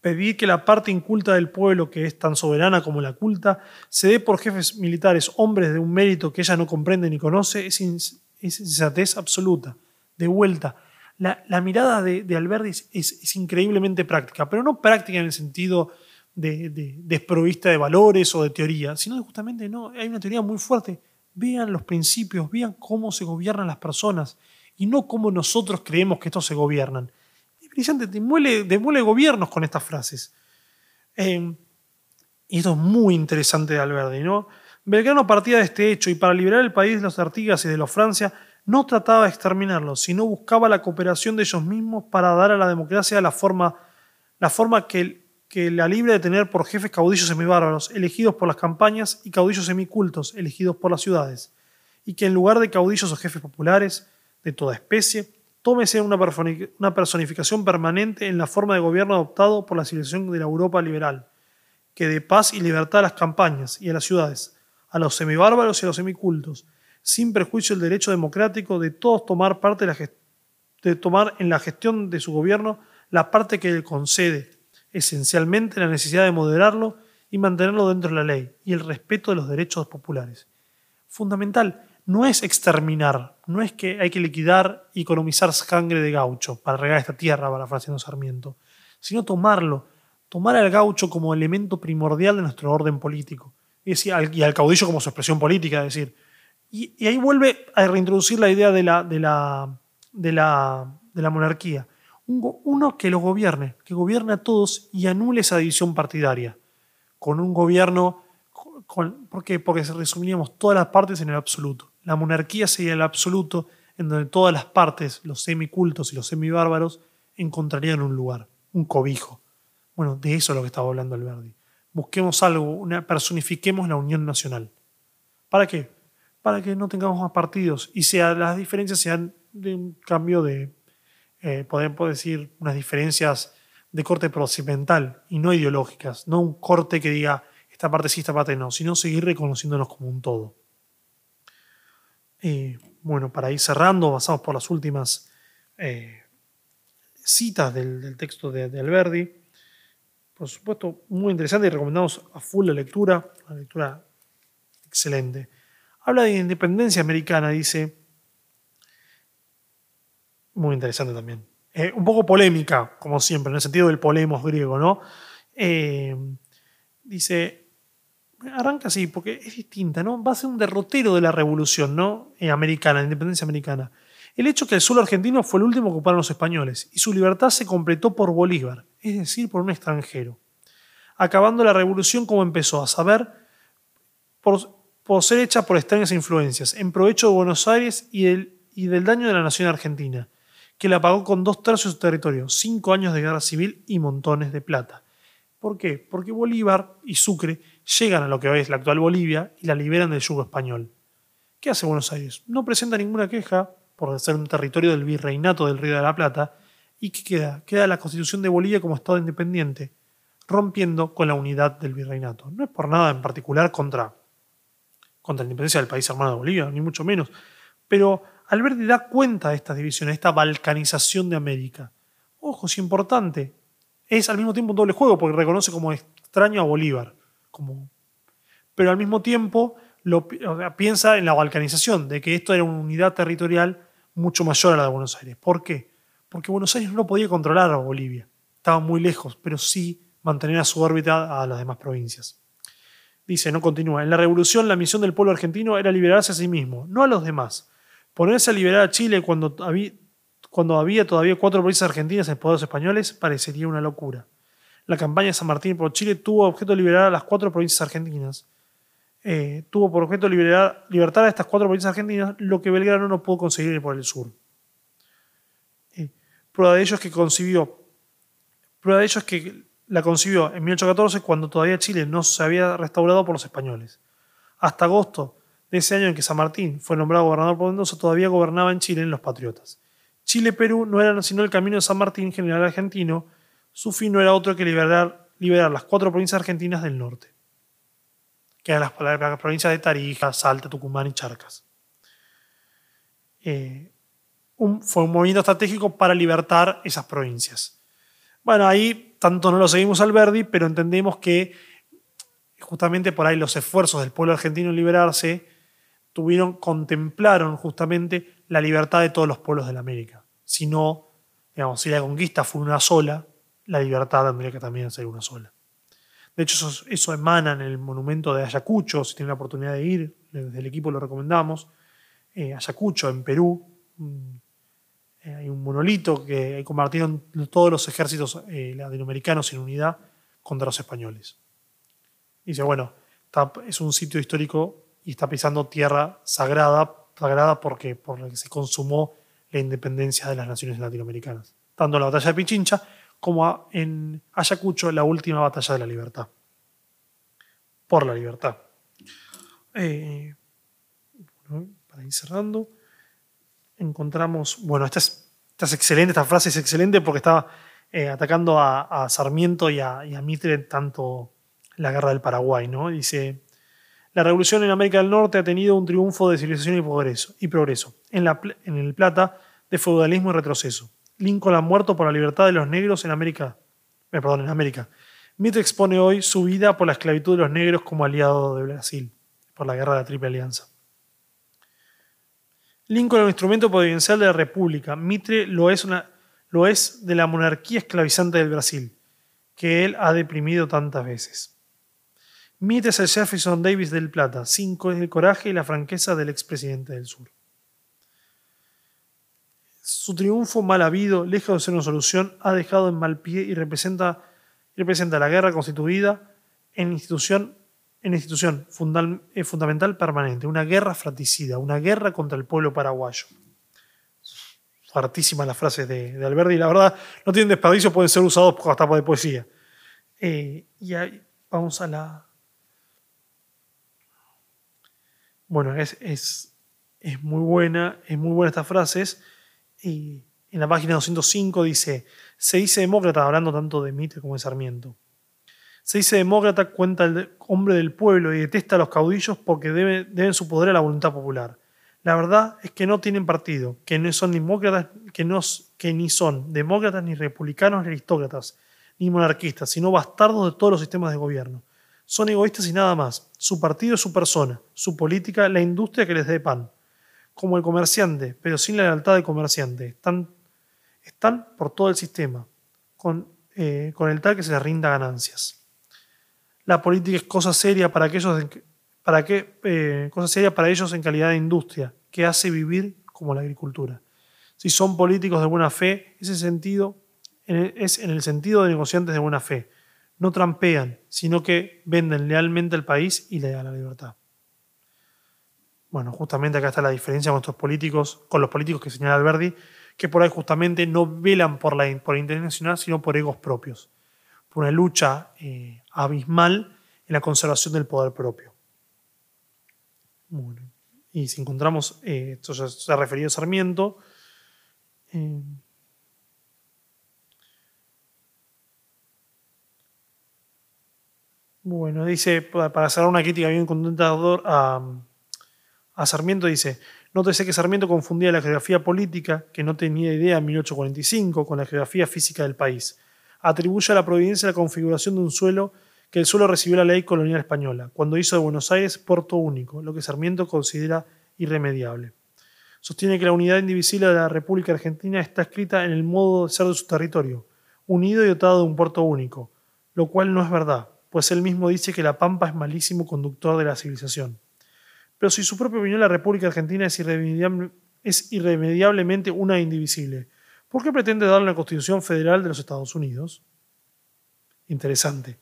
Pedir que la parte inculta del pueblo, que es tan soberana como la culta, se dé por jefes militares, hombres de un mérito que ella no comprende ni conoce, es, insensatez absoluta. De vuelta, la, mirada de, Alberti es, increíblemente práctica, pero no práctica en el sentido de, desprovista de valores o de teoría, sino justamente no, hay una teoría muy fuerte. Vean los principios, vean cómo se gobiernan las personas y no cómo nosotros creemos que estos se gobiernan brillante, demuele, gobiernos con estas frases. Eh, y esto es muy interesante de Alberti, ¿no? Belgrano partía de este hecho y para liberar el país de los Artigas y de los Francia no trataba de exterminarlos, sino buscaba la cooperación de ellos mismos para dar a la democracia la forma, la forma que, que la libre de tener por jefes caudillos semibárbaros, elegidos por las campañas, y caudillos semicultos, elegidos por las ciudades, y que en lugar de caudillos o jefes populares de toda especie, tómese una personificación permanente en la forma de gobierno adoptado por la civilización de la Europa liberal, que de paz y libertad a las campañas y a las ciudades, a los semibárbaros y a los semicultos, sin prejuicio el derecho democrático de todos tomar parte de, tomar en la gestión de su gobierno la parte que le concede, esencialmente la necesidad de moderarlo y mantenerlo dentro de la ley y el respeto de los derechos populares. Fundamental, no es exterminar, no es que hay que liquidar y economizar sangre de gaucho para regar esta tierra, parafraseando Sarmiento, sino tomarlo, tomar al gaucho como elemento primordial de nuestro orden político y al caudillo como su expresión política, es decir, y, ahí vuelve a reintroducir la idea de la, de la, de la, de la monarquía. uno que lo gobierne, que gobierne a todos y anule esa división partidaria. Con un gobierno, con, ¿por qué? Porque resumiríamos todas las partes en el absoluto. La monarquía sería el absoluto en donde todas las partes, los semicultos y los semibárbaros, encontrarían un lugar, un cobijo. Bueno, de eso es lo que estaba hablando Alberdi. Busquemos algo, una, personifiquemos la unión nacional. ¿Para qué? Para que no tengamos más partidos y sea, las diferencias sean de un cambio de, eh, podemos decir, unas diferencias de corte procedimental y no ideológicas, no un corte que diga esta parte sí, esta parte no, sino seguir reconociéndonos como un todo. Eh, bueno, para ir cerrando, basamos por las últimas eh, citas del, texto de, de, Alberdi, por supuesto, muy interesante y recomendamos a full la lectura, una lectura excelente. Habla de independencia americana, dice. Muy interesante también. Eh, un poco polémica, como siempre, en el sentido del polemos griego, ¿no? Eh, dice, arranca así, porque es distinta, ¿no? Va a ser un derrotero de la revolución, ¿no? Eh, americana, la independencia americana. El hecho que el suelo argentino fue el último que ocuparon los españoles y su libertad se completó por Bolívar, es decir, por un extranjero. Acabando la revolución como empezó, a saber, por, por ser hecha por extrañas influencias, en provecho de Buenos Aires y del, daño de la nación argentina, que la pagó con dos tercios de su territorio, cinco años de guerra civil y montones de plata. ¿Por qué? Porque Bolívar y Sucre llegan a lo que hoy es la actual Bolivia y la liberan del yugo español. ¿Qué hace Buenos Aires? No presenta ninguna queja por ser un territorio del virreinato del Río de la Plata. ¿Y qué queda? Queda la constitución de Bolivia como Estado independiente, rompiendo con la unidad del virreinato. No es por nada en particular contra contra la independencia del país hermano de Bolivia, ni mucho menos. Pero Alberti da cuenta de estas divisiones, de esta balcanización de América. Ojo, es importante. Es al mismo tiempo un doble juego, porque reconoce como extraño a Bolívar. Como... Pero al mismo tiempo lo, piensa en la balcanización, de que esto era una unidad territorial mucho mayor a la de Buenos Aires. ¿Por qué? Porque Buenos Aires no podía controlar a Bolivia. Estaba muy lejos, pero sí mantener a su órbita a las demás provincias. Dice, no continúa, en la revolución la misión del pueblo argentino era liberarse a sí mismo, no a los demás. Ponerse a liberar a Chile cuando había, todavía cuatro provincias argentinas en poderes españoles parecería una locura. La campaña de San Martín por Chile tuvo objeto liberar a las cuatro provincias argentinas. Eh, tuvo por objeto liberar, libertar a estas cuatro provincias argentinas, lo que Belgrano no pudo conseguir por el sur. Eh, prueba de ello es que concibió, prueba de ello es que la concibió en 1814 cuando todavía Chile no se había restaurado por los españoles. Hasta agosto de ese año en que San Martín fue nombrado gobernador por Mendoza, todavía gobernaba en Chile en los patriotas. Chile-Perú no eran sino el camino de San Martín, general argentino. Su fin no era otro que liberar, liberar las cuatro provincias argentinas del norte, que eran las, provincias de Tarija, Salta, Tucumán y Charcas. Eh, fue un movimiento estratégico para libertar esas provincias. Bueno, ahí tanto no lo seguimos al Verdi, pero entendemos que justamente por ahí los esfuerzos del pueblo argentino en liberarse tuvieron, contemplaron justamente la libertad de todos los pueblos de la América. Si no, digamos, si la conquista fue una sola, la libertad tendría que también ser una sola. De hecho, eso, emana en el monumento de Ayacucho, si tienen la oportunidad de ir, desde el equipo lo recomendamos. Eh, Ayacucho, en Perú, eh, hay un monolito que compartieron todos los ejércitos eh, latinoamericanos en unidad contra los españoles. Dice, bueno, es un sitio histórico y está pisando tierra sagrada, sagrada porque por la que se consumó la independencia de las naciones latinoamericanas. Tanto en la batalla de Pichincha como en Ayacucho, la última batalla de la libertad. Por la libertad. Eh, para ir cerrando encontramos, bueno, esta es esta es excelente, esta frase es excelente porque está eh, atacando a, Sarmiento y a, Mitre tanto la guerra del Paraguay, ¿no? Dice, la revolución en América del Norte ha tenido un triunfo de civilización y progreso, y progreso. En, la, en el Plata, de feudalismo y retroceso. Lincoln ha muerto por la libertad de los negros en América. Eh, perdón, en América. Mitre expone hoy su vida por la esclavitud de los negros como aliado de Brasil, por la guerra de la Triple Alianza. Lincoln es un instrumento providencial de la República. Mitre lo es, de la monarquía esclavizante del Brasil, que él ha deprimido tantas veces. Mitre es el Jefferson Davis del Plata, cinco es el coraje y la franqueza del expresidente del Sur. Su triunfo mal habido, lejos de ser una solución, ha dejado en mal pie y representa, representa la guerra constituida en institución en institución eh, fundamental permanente, una guerra fratricida, una guerra contra el pueblo paraguayo. Fartísima la frase de, de, Alberti, la verdad no tienen desperdicio, pueden ser usados hasta de poesía. Eh, y ahí vamos a la... Bueno, es, es, es, muy buena, es muy buena estas frases. Y en la página 205 dice, se dice demócrata, hablando tanto de Mitre como de Sarmiento. Se dice demócrata, cuenta el hombre del pueblo y detesta a los caudillos porque deben su poder a la voluntad popular. La verdad es que no tienen partido, que no son demócratas, que, no, que ni son demócratas, ni republicanos, ni aristócratas, ni monarquistas, sino bastardos de todos los sistemas de gobierno. Son egoístas y nada más. Su partido es su persona, su política, la industria que les dé pan. Como el comerciante, pero sin la lealtad del comerciante. Están, están por todo el sistema, con, eh, con el tal que se les rinda ganancias la política es cosa seria para para eh, cosa seria para ellos en calidad de industria, que hace vivir como la agricultura. Si son políticos de buena fe, ese sentido es en el sentido de negociantes de buena fe. No trampean, sino que venden lealmente el país y le dan la libertad. Bueno, justamente acá está la diferencia con estos políticos, con los políticos que señala Alberdi, que por ahí justamente no velan por, la, por el interés nacional, sino por egos propios por una lucha eh, abismal en la conservación del poder propio. Bueno, y si encontramos, eh, esto ya se ha referido a Sarmiento, eh, bueno, dice, para cerrar una crítica bien contentador a, a Sarmiento, dice, Nótese que Sarmiento confundía la geografía política, que no tenía idea en 1845, con la geografía física del país atribuye a la providencia la configuración de un suelo que el suelo recibió la ley colonial española, cuando hizo de Buenos Aires puerto único, lo que Sarmiento considera irremediable. Sostiene que la unidad indivisible de la República Argentina está escrita en el modo de ser de su territorio, unido y dotado de un puerto único, lo cual no es verdad, pues él mismo dice que la Pampa es malísimo conductor de la civilización. Pero si su propia opinión la República Argentina es, es irremediablemente una indivisible, ¿Por qué pretende darle una constitución federal de los Estados Unidos? Interesante.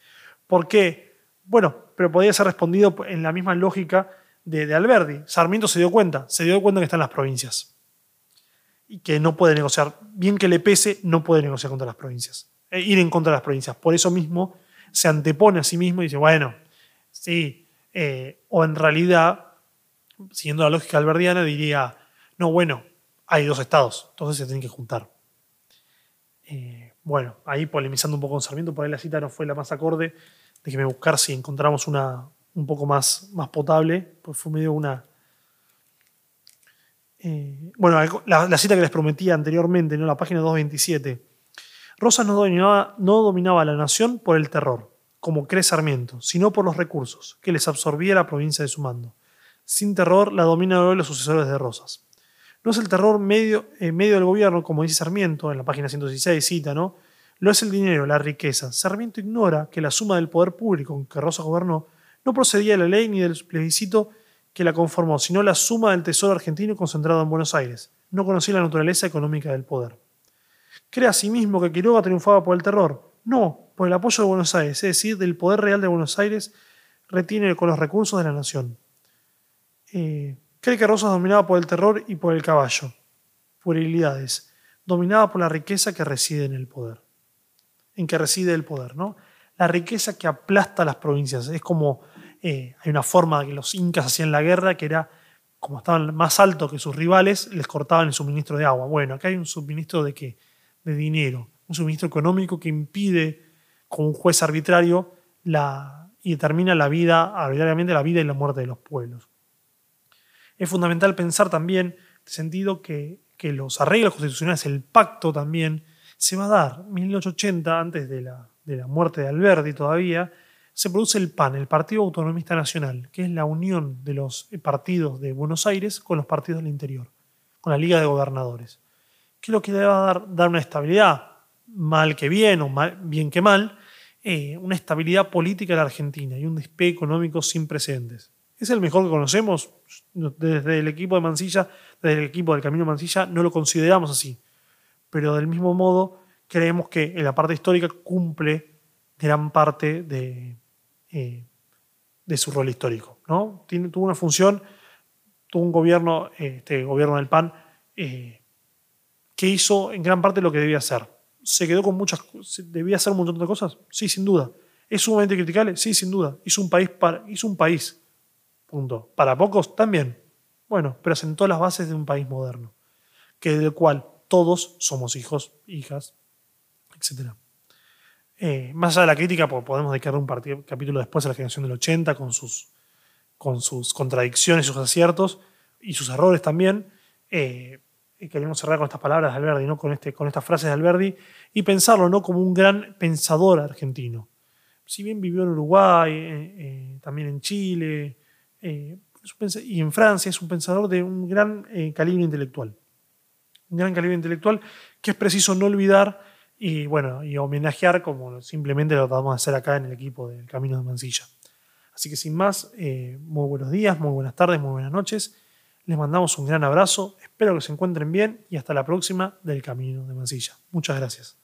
¿Por qué? Bueno, pero podría ser respondido en la misma lógica de, Alberdi. Sarmiento se dio cuenta, se dio cuenta que están las provincias y que no puede negociar, bien que le pese, no puede negociar contra las provincias, e ir en contra de las provincias. Por eso mismo se antepone a sí mismo y dice, bueno, sí, eh, o en realidad, siguiendo la lógica alberdiana, diría, no, bueno, hay dos estados, entonces se tienen que juntar. Eh, bueno, ahí polemizando un poco con Sarmiento, por ahí la cita no fue la más acorde. Déjeme buscar si encontramos una un poco más, más potable, pues fue medio una... Eh, bueno, la, cita que les prometía anteriormente, ¿no? la página 227. Rosas no dominaba, no dominaba la nación por el terror, como cree Sarmiento, sino por los recursos que les absorbía la provincia de su mando. Sin terror la dominan hoy los sucesores de Rosas. No es el terror medio, en medio del gobierno, como dice Sarmiento en la página 116, cita, ¿no? Lo es el dinero, la riqueza. Sarmiento ignora que la suma del poder público con que Rosa gobernó no procedía de la ley ni del plebiscito que la conformó, sino la suma del tesoro argentino concentrado en Buenos Aires. No conocía la naturaleza económica del poder. ¿Cree asimismo que Quiroga triunfaba por el terror? No, por el apoyo de Buenos Aires, es decir, del poder real de Buenos Aires retiene con los recursos de la nación. Eh, Cree que Rosas dominaba por el terror y por el caballo, puerilidades, dominaba por la riqueza que reside en el poder, en que reside el poder, ¿no? La riqueza que aplasta las provincias. Es como, eh, hay una forma que los incas hacían la guerra que era como estaban más altos que sus rivales, les cortaban el suministro de agua. Bueno, acá hay un suministro de qué? De dinero, un suministro económico que impide, como un juez arbitrario, la, y determina la vida, arbitrariamente la vida y la muerte de los pueblos. Es fundamental pensar también, en este sentido, que, los arreglos constitucionales, el pacto también, se va a dar. 1880, antes de la, de muerte de Alberti todavía, se produce el PAN, el Partido Autonomista Nacional, que es la unión de los partidos de Buenos Aires con los partidos del interior, con la Liga de Gobernadores. ¿Qué es lo que le va a dar, dar una estabilidad? Mal que bien o mal, bien que mal, eh, una estabilidad política en la Argentina y un despegue económico sin precedentes. ¿Es el mejor que conocemos? Desde el equipo de Mansilla, desde el equipo del Camino Mansilla, no lo consideramos así. Pero del mismo modo, creemos que en la parte histórica cumple gran parte de, eh, su rol histórico. ¿no? tuvo una función, tuvo un gobierno, este gobierno del PAN, eh, que hizo en gran parte lo que debía hacer. ¿Se quedó con muchas ¿Debía hacer un montón de cosas? Sí, sin duda. ¿Es sumamente criticable? Sí, sin duda. Hizo un país, para, hizo un país. Punto. Para pocos también. Bueno, pero sentó las bases de un país moderno, que del cual todos somos hijos, hijas, etc. Eh, más allá de la crítica, podemos dedicar un capítulo después a la generación del 80 con sus, con sus contradicciones, sus aciertos y sus errores también. Eh, queremos cerrar con estas palabras de Alberdi, ¿no? con, este, con estas frases de Alberdi, y pensarlo ¿no? como un gran pensador argentino. Si bien vivió en Uruguay, eh, también en Chile y en Francia, es un pensador de un gran calibre intelectual. Un gran calibre intelectual que es preciso no olvidar y bueno, y homenajear como simplemente lo vamos a hacer acá en el equipo del Camino de Mansilla. Así que sin más, eh, muy buenos días, muy buenas tardes, muy buenas noches. Les mandamos un gran abrazo, espero que se encuentren bien y hasta la próxima del Camino de Mansilla. Muchas gracias.